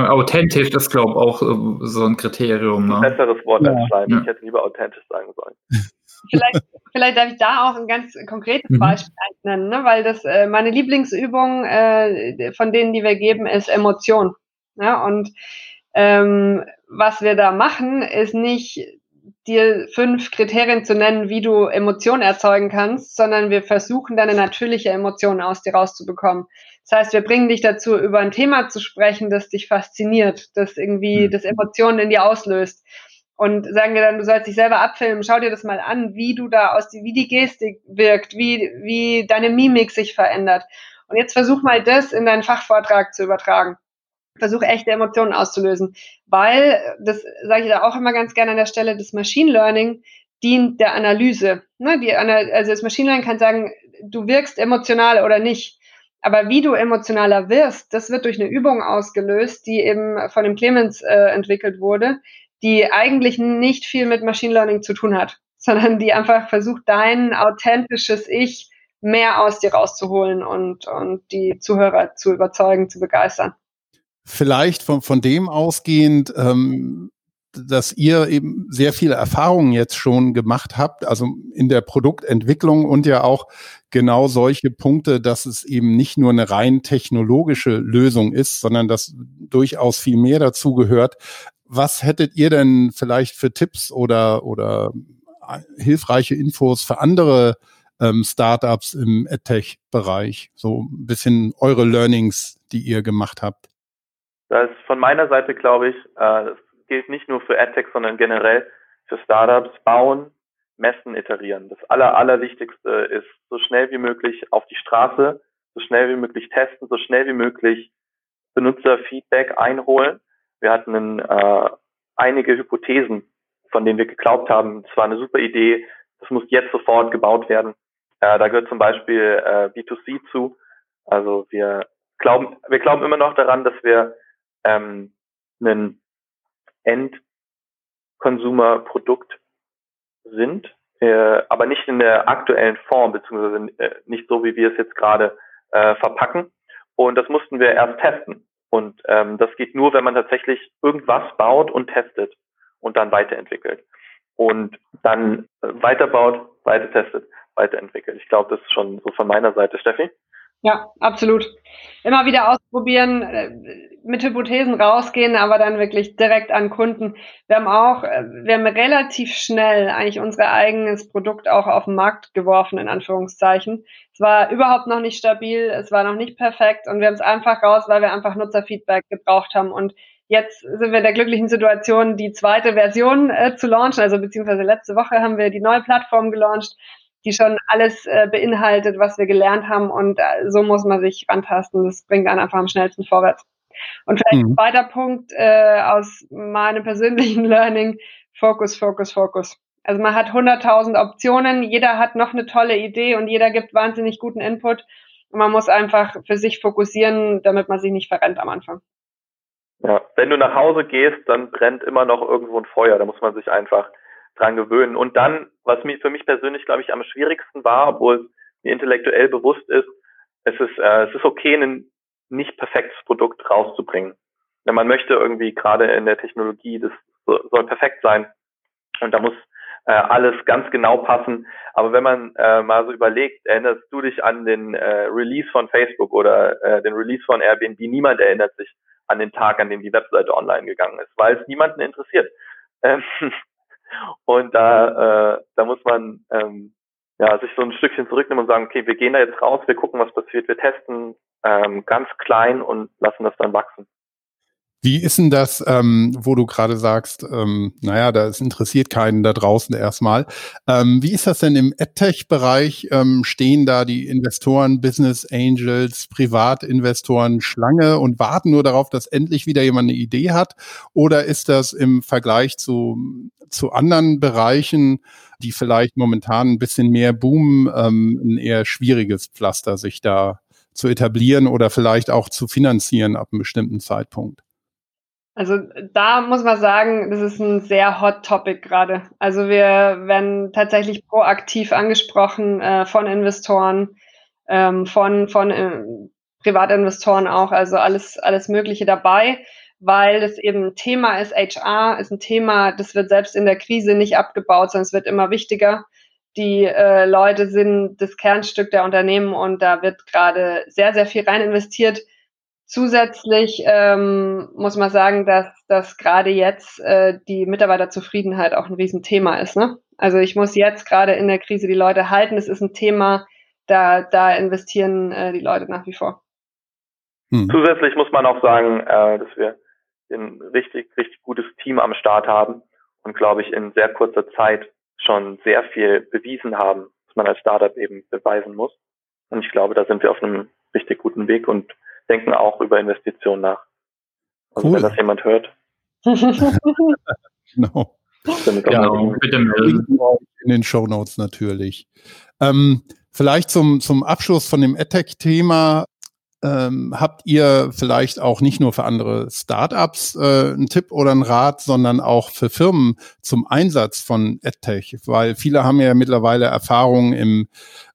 Authentisch ist, glaube ich, auch äh, so ein Kriterium. Ne? Ein besseres Wort ja. als schleimig. Ja. Ich hätte lieber authentisch sagen sollen. Vielleicht, vielleicht darf ich da auch ein ganz konkretes mhm. Beispiel nennen, ne? weil das äh, meine Lieblingsübung äh, von denen, die wir geben, ist Emotion. Ja? Und ähm, was wir da machen, ist nicht dir fünf Kriterien zu nennen, wie du Emotionen erzeugen kannst, sondern wir versuchen deine natürliche Emotion aus dir rauszubekommen. Das heißt, wir bringen dich dazu, über ein Thema zu sprechen, das dich fasziniert, das irgendwie mhm. das Emotionen in dir auslöst. Und sagen dir dann, du sollst dich selber abfilmen, schau dir das mal an, wie du da aus, wie die Gestik wirkt, wie, wie deine Mimik sich verändert. Und jetzt versuch mal das in deinen Fachvortrag zu übertragen versuche echte Emotionen auszulösen, weil, das sage ich da auch immer ganz gerne an der Stelle, das Machine Learning dient der Analyse. Ne? Die, also das Machine Learning kann sagen, du wirkst emotional oder nicht. Aber wie du emotionaler wirst, das wird durch eine Übung ausgelöst, die eben von dem Clemens äh, entwickelt wurde, die eigentlich nicht viel mit Machine Learning zu tun hat, <laughs> sondern die einfach versucht, dein authentisches Ich mehr aus dir rauszuholen und, und die Zuhörer zu überzeugen, zu begeistern vielleicht von, von dem ausgehend, ähm, dass ihr eben sehr viele Erfahrungen jetzt schon gemacht habt, also in der Produktentwicklung und ja auch genau solche Punkte, dass es eben nicht nur eine rein technologische Lösung ist, sondern dass durchaus viel mehr dazu gehört. Was hättet ihr denn vielleicht für Tipps oder, oder hilfreiche Infos für andere ähm, Startups im EdTech-Bereich? So ein bisschen eure Learnings, die ihr gemacht habt. Das ist von meiner Seite, glaube ich, äh, das gilt nicht nur für AdTech, sondern generell für Startups, bauen, messen, iterieren. Das aller, allerwichtigste ist, so schnell wie möglich auf die Straße, so schnell wie möglich testen, so schnell wie möglich Benutzerfeedback einholen. Wir hatten äh, einige Hypothesen, von denen wir geglaubt haben, es war eine super Idee, das muss jetzt sofort gebaut werden. Äh, da gehört zum Beispiel äh, B2C zu. Also wir glauben, wir glauben immer noch daran, dass wir ähm, ein Endkonsumerprodukt sind, äh, aber nicht in der aktuellen Form, beziehungsweise äh, nicht so, wie wir es jetzt gerade äh, verpacken. Und das mussten wir erst testen. Und ähm, das geht nur, wenn man tatsächlich irgendwas baut und testet und dann weiterentwickelt. Und dann äh, weiterbaut, weiter testet, weiterentwickelt. Ich glaube, das ist schon so von meiner Seite. Steffi? Ja, absolut. Immer wieder ausprobieren, äh, mit Hypothesen rausgehen, aber dann wirklich direkt an Kunden. Wir haben auch, äh, wir haben relativ schnell eigentlich unser eigenes Produkt auch auf den Markt geworfen, in Anführungszeichen. Es war überhaupt noch nicht stabil, es war noch nicht perfekt und wir haben es einfach raus, weil wir einfach Nutzerfeedback gebraucht haben und Jetzt sind wir in der glücklichen Situation, die zweite Version äh, zu launchen. Also beziehungsweise letzte Woche haben wir die neue Plattform gelauncht die schon alles äh, beinhaltet, was wir gelernt haben. Und äh, so muss man sich rantasten. Das bringt dann einfach am schnellsten vorwärts. Und vielleicht mhm. ein zweiter Punkt äh, aus meinem persönlichen <laughs> Learning, Fokus, Fokus, Fokus. Also man hat 100.000 Optionen, jeder hat noch eine tolle Idee und jeder gibt wahnsinnig guten Input. Und man muss einfach für sich fokussieren, damit man sich nicht verrennt am Anfang. Ja, wenn du nach Hause gehst, dann brennt immer noch irgendwo ein Feuer. Da muss man sich einfach dran gewöhnen. Und dann, was mir für mich persönlich, glaube ich, am schwierigsten war, obwohl es mir intellektuell bewusst ist, es ist, äh, es ist okay, ein nicht perfektes Produkt rauszubringen. Wenn man möchte irgendwie gerade in der Technologie, das soll perfekt sein. Und da muss äh, alles ganz genau passen. Aber wenn man äh, mal so überlegt, erinnerst du dich an den äh, Release von Facebook oder äh, den Release von Airbnb? Niemand erinnert sich an den Tag, an dem die Webseite online gegangen ist, weil es niemanden interessiert. Ähm, und da, äh, da muss man ähm, ja, sich so ein Stückchen zurücknehmen und sagen, okay, wir gehen da jetzt raus, wir gucken, was passiert, wir testen ähm, ganz klein und lassen das dann wachsen. Wie ist denn das, ähm, wo du gerade sagst, ähm, naja, das interessiert keinen da draußen erstmal. Ähm, wie ist das denn im AdTech-Bereich? Ähm, stehen da die Investoren, Business Angels, Privatinvestoren Schlange und warten nur darauf, dass endlich wieder jemand eine Idee hat? Oder ist das im Vergleich zu, zu anderen Bereichen, die vielleicht momentan ein bisschen mehr boomen, ähm, ein eher schwieriges Pflaster, sich da zu etablieren oder vielleicht auch zu finanzieren ab einem bestimmten Zeitpunkt? Also da muss man sagen, das ist ein sehr hot Topic gerade. Also wir werden tatsächlich proaktiv angesprochen äh, von Investoren, ähm, von, von äh, Privatinvestoren auch, also alles, alles Mögliche dabei, weil das eben ein Thema ist. HR ist ein Thema, das wird selbst in der Krise nicht abgebaut, sondern es wird immer wichtiger. Die äh, Leute sind das Kernstück der Unternehmen und da wird gerade sehr, sehr viel rein investiert Zusätzlich ähm, muss man sagen, dass, dass gerade jetzt äh, die Mitarbeiterzufriedenheit auch ein Riesenthema ist. Ne? Also ich muss jetzt gerade in der Krise die Leute halten. Das ist ein Thema, da, da investieren äh, die Leute nach wie vor. Hm. Zusätzlich muss man auch sagen, äh, dass wir ein richtig, richtig gutes Team am Start haben und glaube ich in sehr kurzer Zeit schon sehr viel bewiesen haben, was man als Startup eben beweisen muss. Und ich glaube, da sind wir auf einem richtig guten Weg und denken auch über Investitionen nach. Also cool. wenn das jemand hört. <laughs> no. Ja, bitte melden. In den Show Notes natürlich. Ähm, vielleicht zum, zum Abschluss von dem AdTech-Thema. Ähm, habt ihr vielleicht auch nicht nur für andere Startups äh, einen Tipp oder einen Rat, sondern auch für Firmen zum Einsatz von AdTech? Weil viele haben ja mittlerweile Erfahrungen im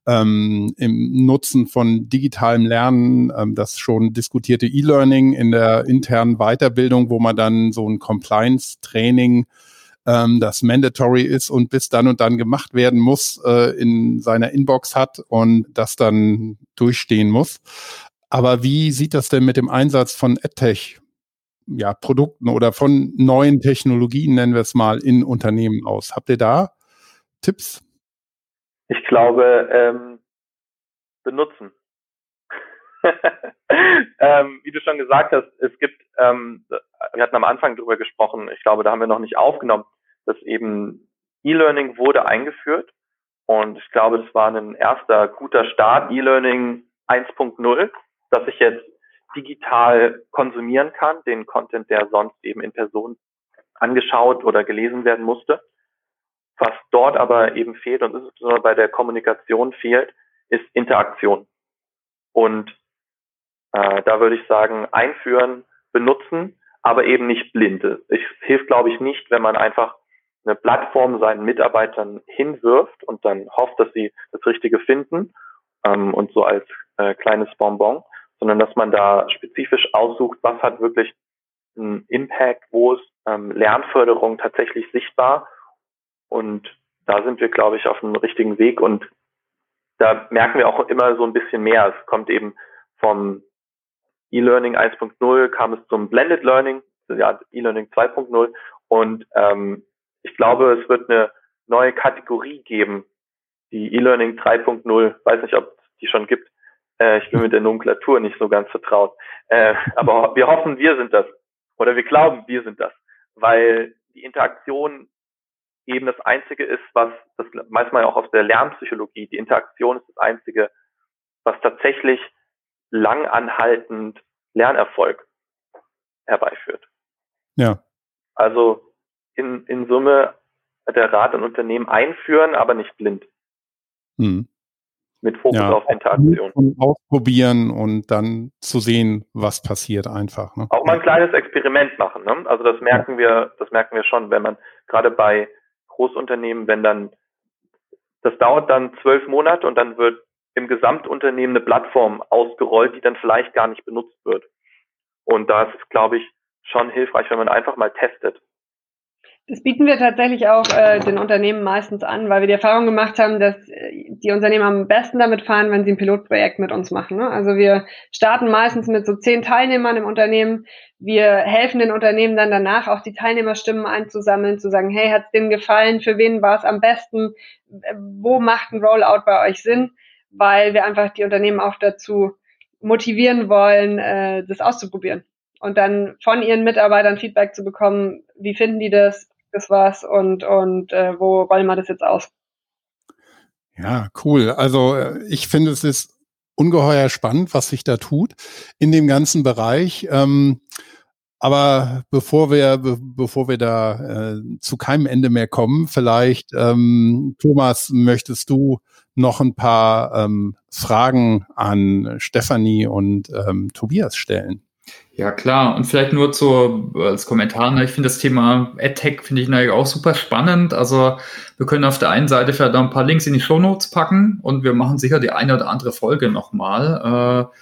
ähm, im Nutzen von digitalem Lernen, ähm, das schon diskutierte E-Learning in der internen Weiterbildung, wo man dann so ein Compliance-Training ähm, das mandatory ist und bis dann und dann gemacht werden muss, äh, in seiner Inbox hat und das dann durchstehen muss. Aber wie sieht das denn mit dem Einsatz von EdTech, ja, Produkten oder von neuen Technologien, nennen wir es mal, in Unternehmen aus? Habt ihr da Tipps? Ich glaube, ähm, benutzen. <laughs> ähm, wie du schon gesagt hast, es gibt, ähm, wir hatten am Anfang drüber gesprochen, ich glaube, da haben wir noch nicht aufgenommen, dass eben E-Learning wurde eingeführt und ich glaube, das war ein erster guter Start, E-Learning 1.0, dass ich jetzt digital konsumieren kann, den Content, der sonst eben in Person angeschaut oder gelesen werden musste. Was dort aber eben fehlt und insbesondere bei der Kommunikation fehlt, ist Interaktion. Und äh, da würde ich sagen, einführen, benutzen, aber eben nicht blind. Es hilft, glaube ich, nicht, wenn man einfach eine Plattform seinen Mitarbeitern hinwirft und dann hofft, dass sie das Richtige finden ähm, und so als äh, kleines Bonbon, sondern dass man da spezifisch aussucht, was hat wirklich einen Impact, wo ist ähm, Lernförderung tatsächlich sichtbar und da sind wir, glaube ich, auf einem richtigen Weg und da merken wir auch immer so ein bisschen mehr. Es kommt eben vom E-Learning 1.0 kam es zum Blended Learning, ja, E-Learning 2.0 und ähm, ich glaube, es wird eine neue Kategorie geben, die E-Learning 3.0, weiß nicht, ob es die schon gibt. Äh, ich bin mit der Nomenklatur nicht so ganz vertraut. Äh, aber wir hoffen, wir sind das. Oder wir glauben, wir sind das. Weil die Interaktion eben das Einzige ist, was, das manchmal auch aus der Lernpsychologie, die Interaktion ist das Einzige, was tatsächlich langanhaltend Lernerfolg herbeiführt. Ja. Also in, in Summe der Rat an Unternehmen einführen, aber nicht blind. Hm. Mit Fokus ja, auf Interaktion. Und ausprobieren und dann zu sehen, was passiert einfach. Ne? Auch mal ein kleines Experiment machen. Ne? Also das merken wir, das merken wir schon, wenn man gerade bei Großunternehmen, wenn dann das dauert dann zwölf Monate und dann wird im Gesamtunternehmen eine Plattform ausgerollt, die dann vielleicht gar nicht benutzt wird. Und da ist es, glaube ich, schon hilfreich, wenn man einfach mal testet. Das bieten wir tatsächlich auch äh, den Unternehmen meistens an, weil wir die Erfahrung gemacht haben, dass äh, die Unternehmen am besten damit fahren, wenn sie ein Pilotprojekt mit uns machen. Ne? Also wir starten meistens mit so zehn Teilnehmern im Unternehmen. Wir helfen den Unternehmen dann danach auch die Teilnehmerstimmen einzusammeln, zu sagen, hey, hat's denen gefallen? Für wen war es am besten? Wo macht ein Rollout bei euch Sinn? Weil wir einfach die Unternehmen auch dazu motivieren wollen, äh, das auszuprobieren und dann von ihren Mitarbeitern Feedback zu bekommen, wie finden die das, das was und, und äh, wo rollen wir das jetzt aus? Ja, cool. Also äh, ich finde, es ist ungeheuer spannend, was sich da tut in dem ganzen Bereich. Ähm, aber bevor wir, be bevor wir da äh, zu keinem Ende mehr kommen, vielleicht, ähm, Thomas, möchtest du noch ein paar ähm, Fragen an Stefanie und ähm, Tobias stellen? Ja, klar. Und vielleicht nur zu, als Kommentar, ne, ich finde das Thema AdTech finde ich natürlich auch super spannend. Also wir können auf der einen Seite vielleicht noch ein paar Links in die Show Notes packen und wir machen sicher die eine oder andere Folge nochmal äh,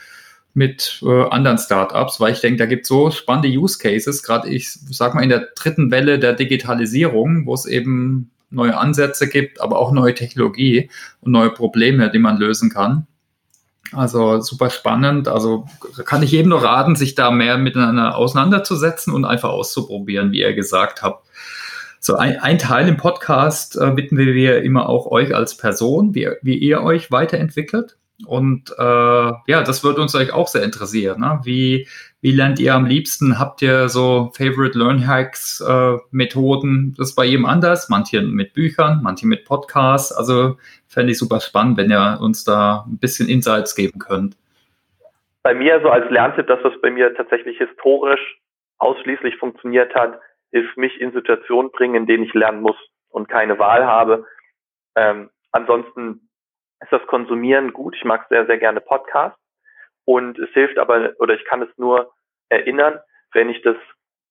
mit äh, anderen Startups, weil ich denke, da gibt es so spannende Use Cases, gerade ich sag mal in der dritten Welle der Digitalisierung, wo es eben neue Ansätze gibt, aber auch neue Technologie und neue Probleme, die man lösen kann. Also super spannend. Also kann ich jedem nur raten, sich da mehr miteinander auseinanderzusetzen und einfach auszuprobieren, wie ihr gesagt habt. So ein, ein Teil im Podcast äh, widmen wir immer auch euch als Person, wie, wie ihr euch weiterentwickelt. Und äh, ja, das würde uns euch auch sehr interessieren. Ne? Wie, wie lernt ihr am liebsten? Habt ihr so Favorite Learn Hacks äh, Methoden? Das ist bei jedem anders. Manche mit Büchern, manche mit Podcasts. Also fände ich super spannend, wenn ihr uns da ein bisschen Insights geben könnt. Bei mir so als Lerntipp, das, was bei mir tatsächlich historisch ausschließlich funktioniert hat, ist mich in Situationen bringen, in denen ich lernen muss und keine Wahl habe. Ähm, ansonsten ist das Konsumieren gut. Ich mag sehr, sehr gerne Podcasts. Und es hilft aber, oder ich kann es nur erinnern, wenn ich das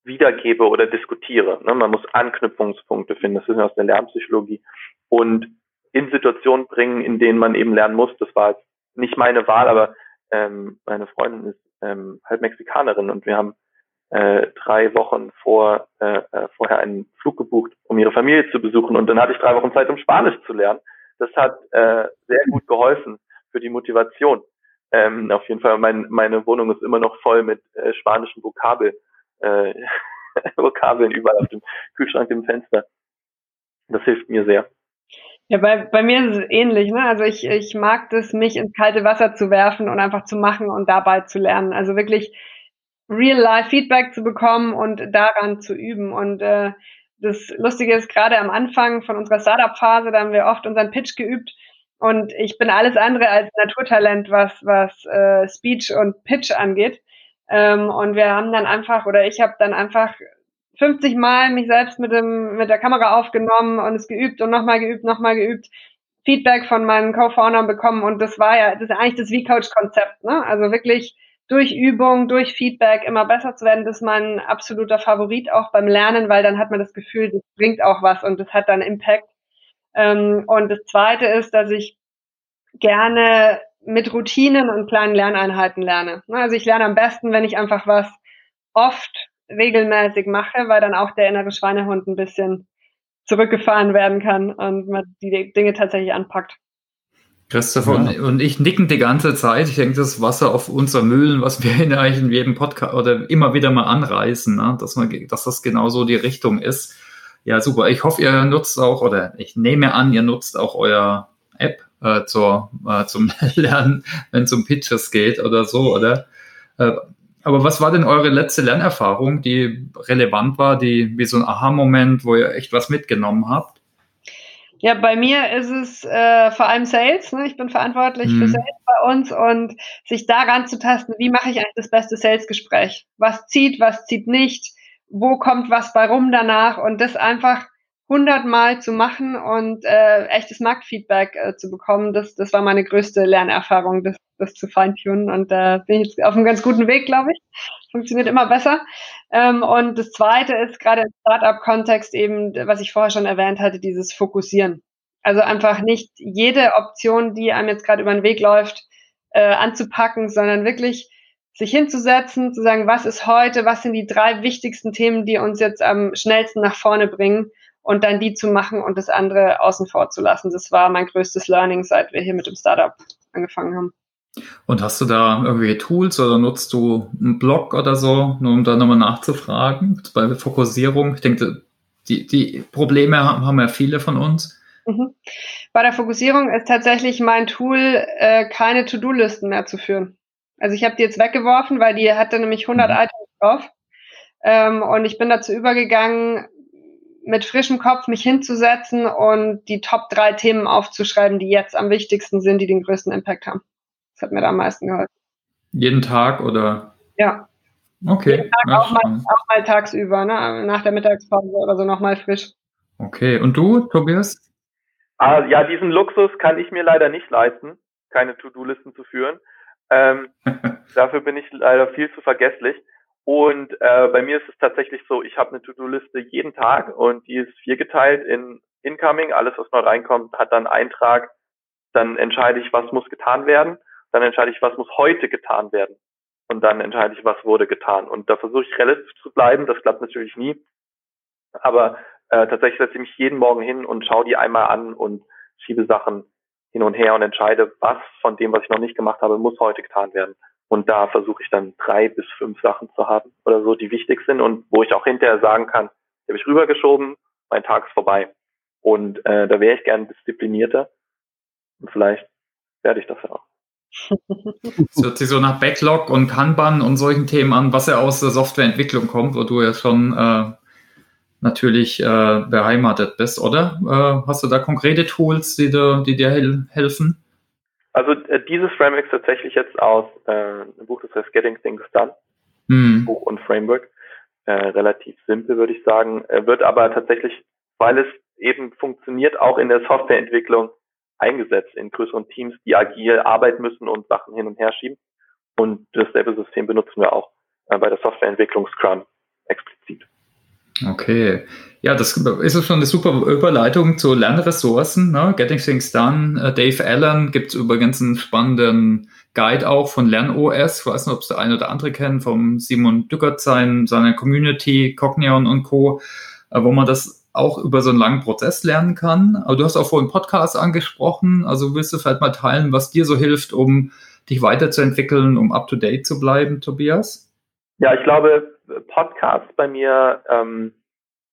wiedergebe oder diskutiere. Ne? Man muss Anknüpfungspunkte finden, das ist aus der Lernpsychologie. Und in Situationen bringen, in denen man eben lernen muss. Das war jetzt nicht meine Wahl, aber ähm, meine Freundin ist ähm, halb Mexikanerin und wir haben äh, drei Wochen vor, äh, äh, vorher einen Flug gebucht, um ihre Familie zu besuchen. Und dann hatte ich drei Wochen Zeit, um Spanisch zu lernen. Das hat äh, sehr gut geholfen für die Motivation. Ähm, auf jeden Fall, mein, meine Wohnung ist immer noch voll mit äh, spanischen Vokabel, äh, <laughs> Vokabeln überall auf dem Kühlschrank im Fenster. Das hilft mir sehr. Ja, bei, bei mir ist es ähnlich. Ne? Also ich, ich mag das, mich ins kalte Wasser zu werfen und einfach zu machen und dabei zu lernen. Also wirklich Real-Life-Feedback zu bekommen und daran zu üben. Und äh, das Lustige ist, gerade am Anfang von unserer Startup-Phase, da haben wir oft unseren Pitch geübt und ich bin alles andere als Naturtalent, was, was äh, Speech und Pitch angeht. Ähm, und wir haben dann einfach, oder ich habe dann einfach 50 Mal mich selbst mit, dem, mit der Kamera aufgenommen und es geübt und nochmal geübt, nochmal geübt. Feedback von meinen Co-Foundern bekommen und das war ja, das ist eigentlich das V-Coach-Konzept, ne? Also wirklich durch Übung, durch Feedback immer besser zu werden, das ist mein absoluter Favorit auch beim Lernen, weil dann hat man das Gefühl, das bringt auch was und das hat dann Impact. Ähm, und das zweite ist, dass ich gerne mit Routinen und kleinen Lerneinheiten lerne. Also ich lerne am besten, wenn ich einfach was oft regelmäßig mache, weil dann auch der innere Schweinehund ein bisschen zurückgefahren werden kann und man die Dinge tatsächlich anpackt. Christopher ja. und ich nicken die ganze Zeit. Ich denke, das Wasser auf unser Mühlen, was wir in, <laughs> eigentlich in jedem Podcast oder immer wieder mal anreißen, ne? dass, man, dass das genauso die Richtung ist. Ja, super. Ich hoffe, ihr nutzt auch, oder ich nehme an, ihr nutzt auch euer App äh, zur, äh, zum <laughs> Lernen, wenn es um Pitches geht oder so, oder? Äh, aber was war denn eure letzte Lernerfahrung, die relevant war, die wie so ein Aha-Moment, wo ihr echt was mitgenommen habt? Ja, bei mir ist es äh, vor allem Sales. Ne? Ich bin verantwortlich mhm. für Sales bei uns und sich daran zu tasten, wie mache ich eigentlich das beste Sales-Gespräch? Was zieht, was zieht nicht? Wo kommt was bei rum danach? Und das einfach hundertmal zu machen und äh, echtes Marktfeedback äh, zu bekommen, das, das war meine größte Lernerfahrung, das, das zu feintunen. Und da äh, bin ich jetzt auf einem ganz guten Weg, glaube ich. Funktioniert immer besser. Ähm, und das Zweite ist gerade im Startup-Kontext eben, was ich vorher schon erwähnt hatte, dieses Fokussieren. Also einfach nicht jede Option, die einem jetzt gerade über den Weg läuft, äh, anzupacken, sondern wirklich sich hinzusetzen, zu sagen, was ist heute, was sind die drei wichtigsten Themen, die uns jetzt am schnellsten nach vorne bringen und dann die zu machen und das andere außen vor zu lassen. Das war mein größtes Learning, seit wir hier mit dem Startup angefangen haben. Und hast du da irgendwelche Tools oder nutzt du einen Blog oder so, nur um da nochmal nachzufragen? Bei der Fokussierung, ich denke, die, die Probleme haben ja viele von uns. Mhm. Bei der Fokussierung ist tatsächlich mein Tool, äh, keine To-Do-Listen mehr zu führen. Also ich habe die jetzt weggeworfen, weil die hatte nämlich 100 mhm. Items drauf. Ähm, und ich bin dazu übergegangen, mit frischem Kopf mich hinzusetzen und die Top drei Themen aufzuschreiben, die jetzt am wichtigsten sind, die den größten Impact haben. Das hat mir da am meisten geholfen. Jeden Tag oder? Ja. Okay. Jeden Tag auch, mal, auch, mal, tagsüber, ne? nach der Mittagspause oder so nochmal frisch. Okay. Und du, Tobias? Ah, ja, diesen Luxus kann ich mir leider nicht leisten, keine To-Do-Listen zu führen. Ähm, <laughs> dafür bin ich leider viel zu vergesslich. Und äh, bei mir ist es tatsächlich so, ich habe eine To-Do-Liste jeden Tag und die ist viergeteilt in Incoming, alles was neu reinkommt, hat dann Eintrag, dann entscheide ich, was muss getan werden, dann entscheide ich, was muss heute getan werden. Und dann entscheide ich, was wurde getan. Und da versuche ich relativ zu bleiben, das klappt natürlich nie, aber äh, tatsächlich setze ich mich jeden Morgen hin und schaue die einmal an und schiebe Sachen hin und her und entscheide, was von dem, was ich noch nicht gemacht habe, muss heute getan werden. Und da versuche ich dann drei bis fünf Sachen zu haben oder so, die wichtig sind und wo ich auch hinterher sagen kann, habe ich rübergeschoben, mein Tag ist vorbei. Und äh, da wäre ich gern disziplinierter. Und vielleicht werde ich das ja auch. Es hört sich so nach Backlog und Kanban und solchen Themen an, was ja aus der Softwareentwicklung kommt, wo du ja schon äh, natürlich äh, beheimatet bist, oder? Äh, hast du da konkrete Tools, die, du, die dir hel helfen? Also äh, dieses Framework ist tatsächlich jetzt aus äh, einem Buch, das heißt Getting Things Done, mhm. Buch und Framework. Äh, relativ simpel, würde ich sagen. Äh, wird aber tatsächlich, weil es eben funktioniert, auch in der Softwareentwicklung eingesetzt in größeren Teams, die agil arbeiten müssen und Sachen hin und her schieben. Und dasselbe System benutzen wir auch äh, bei der Softwareentwicklung Scrum explizit. Okay. Ja, das ist schon eine super Überleitung zu Lernressourcen. Ne? Getting Things Done. Äh, Dave Allen gibt übrigens einen spannenden Guide auch von LernOS. Ich weiß nicht, ob es der eine oder andere kennt, vom Simon Dückert, sein, seiner Community, Cognion und Co., äh, wo man das auch über so einen langen Prozess lernen kann. Aber du hast auch vorhin Podcast angesprochen. Also willst du vielleicht mal teilen, was dir so hilft, um dich weiterzuentwickeln, um up-to-date zu bleiben, Tobias? Ja, ich glaube, Podcasts bei mir ähm,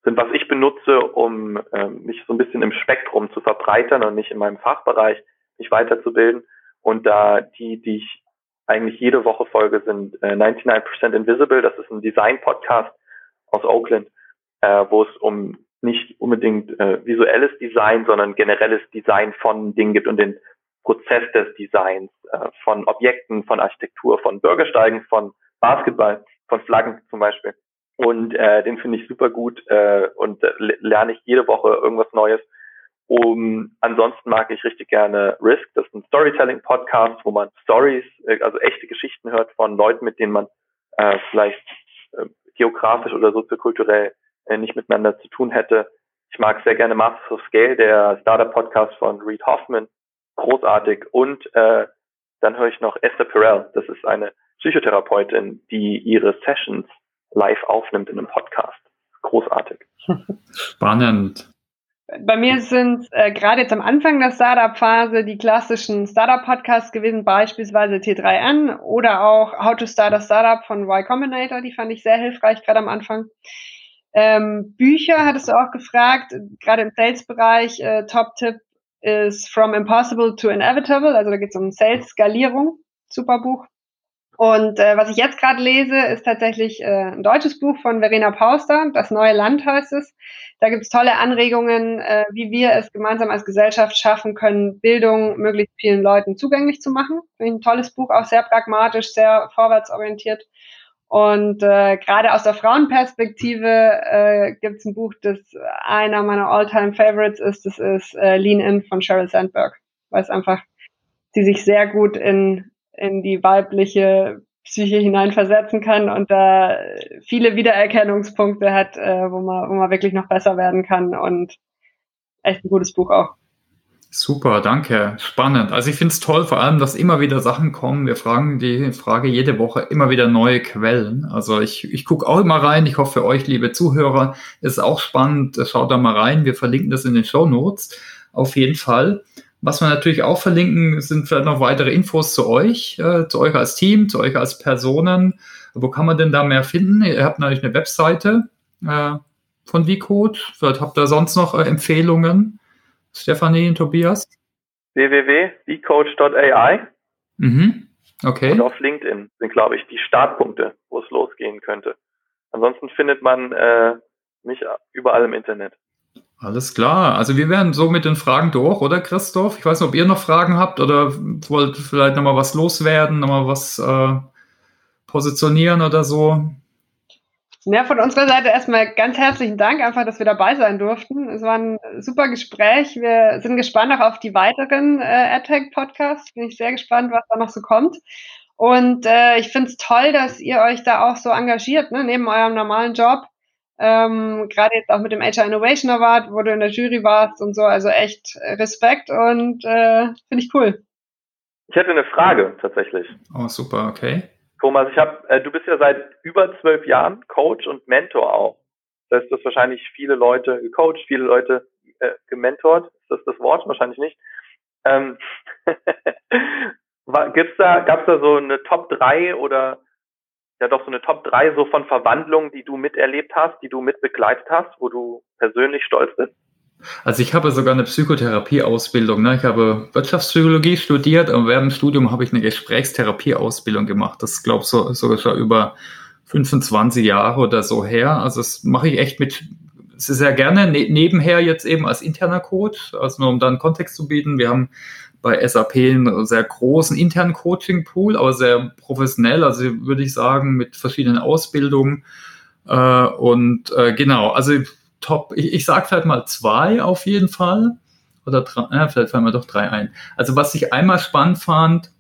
sind, was ich benutze, um ähm, mich so ein bisschen im Spektrum zu verbreitern und nicht in meinem Fachbereich mich weiterzubilden. Und da die, die ich eigentlich jede Woche folge, sind äh, 99% Invisible. Das ist ein Design-Podcast aus Oakland, äh, wo es um nicht unbedingt äh, visuelles Design, sondern generelles Design von Dingen gibt und den Prozess des Designs äh, von Objekten, von Architektur, von Bürgersteigen, von Basketball, von Flaggen zum Beispiel. Und äh, den finde ich super gut äh, und äh, lerne ich jede Woche irgendwas Neues. Um, ansonsten mag ich richtig gerne Risk, das ist ein Storytelling-Podcast, wo man Stories, äh, also echte Geschichten hört von Leuten, mit denen man äh, vielleicht äh, geografisch oder soziokulturell äh, nicht miteinander zu tun hätte. Ich mag sehr gerne Masters of Scale, der Startup-Podcast von Reed Hoffman, großartig. Und äh, dann höre ich noch Esther Perel, das ist eine Psychotherapeutin, die ihre Sessions live aufnimmt in einem Podcast. Großartig. <laughs> Spannend. Bei mir sind äh, gerade jetzt am Anfang der Startup-Phase die klassischen Startup-Podcasts gewesen, beispielsweise T3N oder auch How to Start a Startup von Y Combinator. Die fand ich sehr hilfreich, gerade am Anfang. Ähm, Bücher hattest du auch gefragt, gerade im Sales-Bereich. Äh, Top-Tipp ist From Impossible to Inevitable. Also da geht es um Sales-Skalierung. Super Buch. Und äh, was ich jetzt gerade lese, ist tatsächlich äh, ein deutsches Buch von Verena Pauster, Das neue Land heißt es. Da gibt es tolle Anregungen, äh, wie wir es gemeinsam als Gesellschaft schaffen können, Bildung möglichst vielen Leuten zugänglich zu machen. Ein tolles Buch, auch sehr pragmatisch, sehr vorwärtsorientiert. Und äh, gerade aus der Frauenperspektive äh, gibt es ein Buch, das einer meiner All-Time Favorites ist. Das ist äh, Lean In von Sheryl Sandberg, weil es einfach sie sich sehr gut in in die weibliche Psyche hineinversetzen kann und da viele Wiedererkennungspunkte hat, äh, wo man wo man wirklich noch besser werden kann und echt ein gutes Buch auch. Super, danke. Spannend. Also ich finde es toll, vor allem, dass immer wieder Sachen kommen. Wir fragen die Frage jede Woche immer wieder neue Quellen. Also ich, ich gucke auch immer rein. Ich hoffe, für euch, liebe Zuhörer, ist auch spannend. Schaut da mal rein. Wir verlinken das in den Show Notes. Auf jeden Fall. Was wir natürlich auch verlinken, sind vielleicht noch weitere Infos zu euch, äh, zu euch als Team, zu euch als Personen. Wo kann man denn da mehr finden? Ihr habt natürlich eine Webseite äh, von VCode. Vielleicht habt ihr sonst noch äh, Empfehlungen. Stefanie und Tobias? www.vcoach.ai. Mhm. Okay. Und auf LinkedIn sind, glaube ich, die Startpunkte, wo es losgehen könnte. Ansonsten findet man äh, mich überall im Internet. Alles klar. Also wir werden so mit den Fragen durch, oder Christoph? Ich weiß nicht, ob ihr noch Fragen habt oder wollt vielleicht nochmal was loswerden, nochmal was äh, positionieren oder so. Ja, von unserer Seite erstmal ganz herzlichen Dank, einfach, dass wir dabei sein durften. Es war ein super Gespräch. Wir sind gespannt auch auf die weiteren äh, AdTech-Podcasts. Bin ich sehr gespannt, was da noch so kommt. Und äh, ich finde es toll, dass ihr euch da auch so engagiert, ne, neben eurem normalen Job. Ähm, Gerade jetzt auch mit dem HR Innovation Award, wo du in der Jury warst und so. Also echt Respekt und äh, finde ich cool. Ich hätte eine Frage tatsächlich. Oh, super, okay. Thomas, ich habe, äh, du bist ja seit über zwölf Jahren Coach und Mentor auch. Das heißt, du hast wahrscheinlich viele Leute gecoacht, viele Leute äh, gementort. Ist das das Wort? Wahrscheinlich nicht. Ähm, <laughs> gibt's da, gab's da so eine Top 3 oder ja doch so eine Top 3 so von Verwandlungen, die du miterlebt hast, die du mitbegleitet hast, wo du persönlich stolz bist? Also ich habe sogar eine Psychotherapieausbildung. Ne? Ich habe Wirtschaftspsychologie studiert, aber während dem Studium habe ich eine Gesprächstherapieausbildung gemacht. Das glaube ich so, sogar schon über 25 Jahre oder so her. Also das mache ich echt mit sehr gerne ne nebenher jetzt eben als interner Coach. Also nur um da einen Kontext zu bieten. Wir haben bei SAP einen sehr großen internen Coaching-Pool, aber sehr professionell, also würde ich sagen, mit verschiedenen Ausbildungen. Äh, und äh, genau, also Top, ich, ich sage vielleicht mal zwei auf jeden Fall. Oder drei, ja, vielleicht fallen mir doch drei ein. Also was ich einmal spannend fand,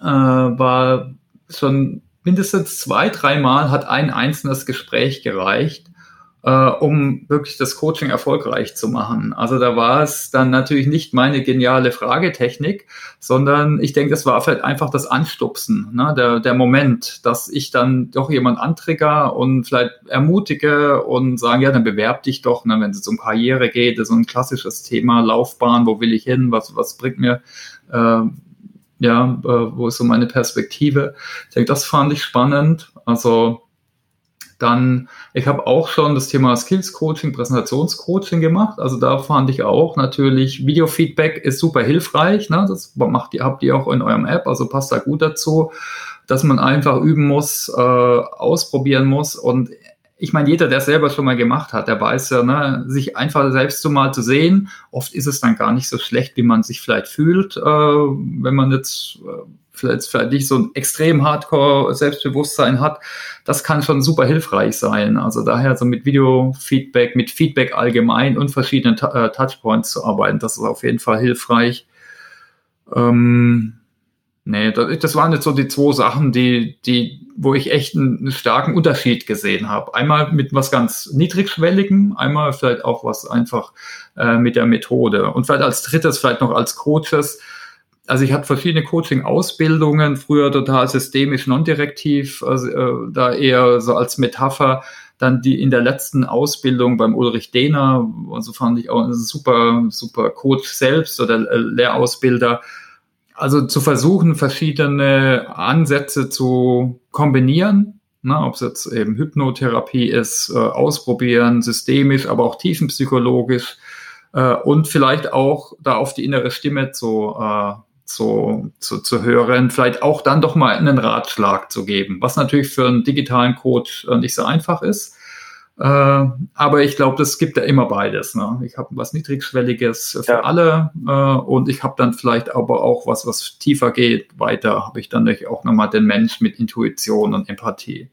äh, war schon mindestens zwei, dreimal hat ein einzelnes Gespräch gereicht, äh, um wirklich das Coaching erfolgreich zu machen. Also da war es dann natürlich nicht meine geniale Fragetechnik, sondern ich denke, das war vielleicht einfach das Anstupsen, ne? der, der Moment, dass ich dann doch jemand antrigger und vielleicht ermutige und sagen, ja, dann bewerb dich doch, ne? wenn es um Karriere geht, so ein klassisches Thema, Laufbahn, wo will ich hin, was, was bringt mir äh, ja, äh, wo ist so meine Perspektive? Ich denke, das fand ich spannend. Also dann, ich habe auch schon das Thema Skills Coaching, Präsentationscoaching gemacht. Also da fand ich auch natürlich, Videofeedback ist super hilfreich. Ne? Das macht ihr, habt ihr auch in eurem App, also passt da gut dazu, dass man einfach üben muss, äh, ausprobieren muss. Und ich meine, jeder, der es selber schon mal gemacht hat, der weiß ja, ne, sich einfach selbst so mal zu sehen. Oft ist es dann gar nicht so schlecht, wie man sich vielleicht fühlt, äh, wenn man jetzt äh, vielleicht, vielleicht nicht so ein extrem Hardcore Selbstbewusstsein hat, das kann schon super hilfreich sein. Also daher so mit Video-Feedback, mit Feedback allgemein und verschiedenen äh, Touchpoints zu arbeiten, das ist auf jeden Fall hilfreich. Ähm, nee, das, das waren jetzt so die zwei Sachen, die, die, wo ich echt einen, starken Unterschied gesehen habe. Einmal mit was ganz niedrigschwelligem, einmal vielleicht auch was einfach äh, mit der Methode. Und vielleicht als drittes, vielleicht noch als Coaches, also ich hatte verschiedene Coaching-Ausbildungen, früher total systemisch, non-direktiv, also, äh, da eher so als Metapher. Dann die in der letzten Ausbildung beim Ulrich Dehner, also fand ich auch ein super, super Coach selbst oder äh, Lehrausbilder. Also zu versuchen, verschiedene Ansätze zu kombinieren, ne, ob es jetzt eben Hypnotherapie ist, äh, ausprobieren, systemisch, aber auch tiefenpsychologisch äh, und vielleicht auch da auf die innere Stimme zu, äh, zu, zu, zu hören, vielleicht auch dann doch mal einen Ratschlag zu geben, was natürlich für einen digitalen Coach äh, nicht so einfach ist. Äh, aber ich glaube, das gibt ja immer beides. Ne? Ich habe was Niedrigschwelliges für ja. alle äh, und ich habe dann vielleicht aber auch was, was tiefer geht. Weiter habe ich dann natürlich auch nochmal den Mensch mit Intuition und Empathie.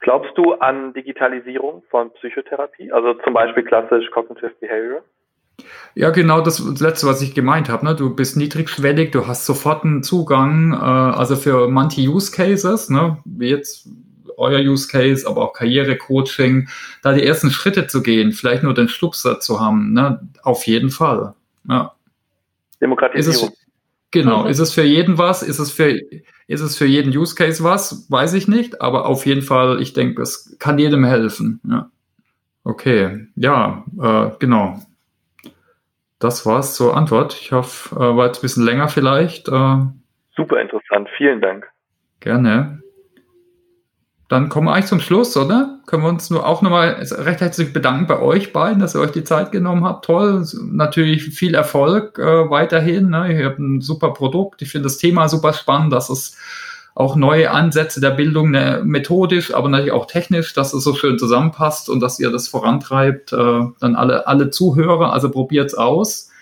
Glaubst du an Digitalisierung von Psychotherapie? Also zum Beispiel klassisch Cognitive Behavior? Ja, genau das letzte, was ich gemeint habe. Ne? Du bist niedrigschwellig, du hast sofort einen Zugang. Äh, also für manche Use Cases, ne? wie jetzt euer Use Case, aber auch Karrierecoaching, da die ersten Schritte zu gehen, vielleicht nur den Stupser zu haben, ne? auf jeden Fall. Ja. Demokratisierung. Ist es, genau, mhm. ist es für jeden was? Ist es für, ist es für jeden Use Case was? Weiß ich nicht, aber auf jeden Fall, ich denke, es kann jedem helfen. Ja. Okay, ja, äh, genau. Das war's zur Antwort. Ich hoffe, äh, war jetzt ein bisschen länger vielleicht. Äh, Super interessant, vielen Dank. Gerne. Dann kommen wir eigentlich zum Schluss, oder? Können wir uns nur auch nochmal recht herzlich bedanken bei euch beiden, dass ihr euch die Zeit genommen habt. Toll. Natürlich viel Erfolg äh, weiterhin. Ne? Ihr habt ein super Produkt. Ich finde das Thema super spannend, dass es auch neue Ansätze der Bildung, ne, methodisch, aber natürlich auch technisch, dass es so schön zusammenpasst und dass ihr das vorantreibt. Äh, dann alle, alle Zuhörer, also probiert's aus.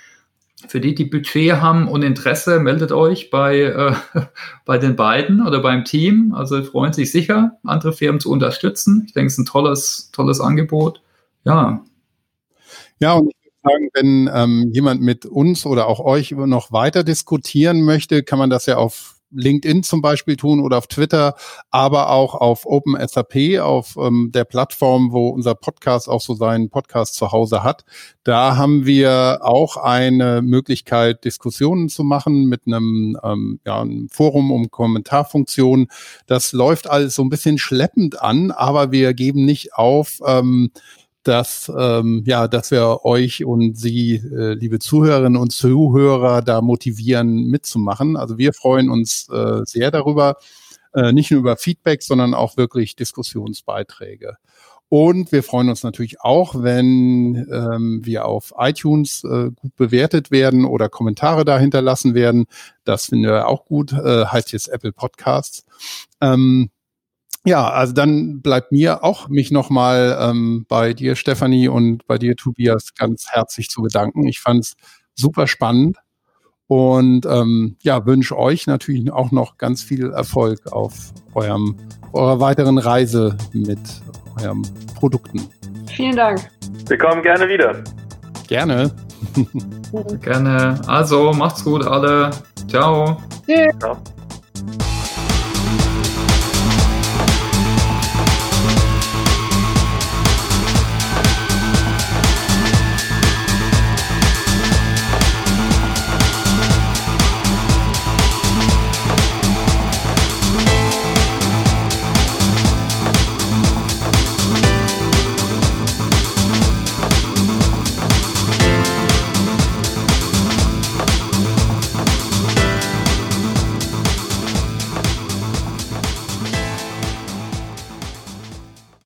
Für die, die Budget haben und Interesse, meldet euch bei, äh, <laughs> bei den beiden oder beim Team. Also freuen sich sicher, andere Firmen zu unterstützen. Ich denke, es ist ein tolles, tolles Angebot. Ja. Ja, und ich würde sagen, wenn ähm, jemand mit uns oder auch euch noch weiter diskutieren möchte, kann man das ja auf LinkedIn zum Beispiel tun oder auf Twitter, aber auch auf OpenSAP, auf ähm, der Plattform, wo unser Podcast auch so seinen Podcast zu Hause hat. Da haben wir auch eine Möglichkeit, Diskussionen zu machen mit einem, ähm, ja, einem Forum um Kommentarfunktionen. Das läuft alles so ein bisschen schleppend an, aber wir geben nicht auf. Ähm, dass, ähm, ja, dass wir euch und Sie, äh, liebe Zuhörerinnen und Zuhörer, da motivieren mitzumachen. Also wir freuen uns äh, sehr darüber, äh, nicht nur über Feedback, sondern auch wirklich Diskussionsbeiträge. Und wir freuen uns natürlich auch, wenn ähm, wir auf iTunes äh, gut bewertet werden oder Kommentare da hinterlassen werden. Das finden wir auch gut. Äh, heißt jetzt Apple Podcasts. Ähm, ja, also dann bleibt mir auch mich nochmal ähm, bei dir, Stefanie, und bei dir, Tobias, ganz herzlich zu bedanken. Ich fand es super spannend und ähm, ja, wünsche euch natürlich auch noch ganz viel Erfolg auf eurem, eurer weiteren Reise mit euren Produkten. Vielen Dank. Wir kommen gerne wieder. Gerne. gerne. Also, macht's gut alle. Ciao. Tschüss. Ciao.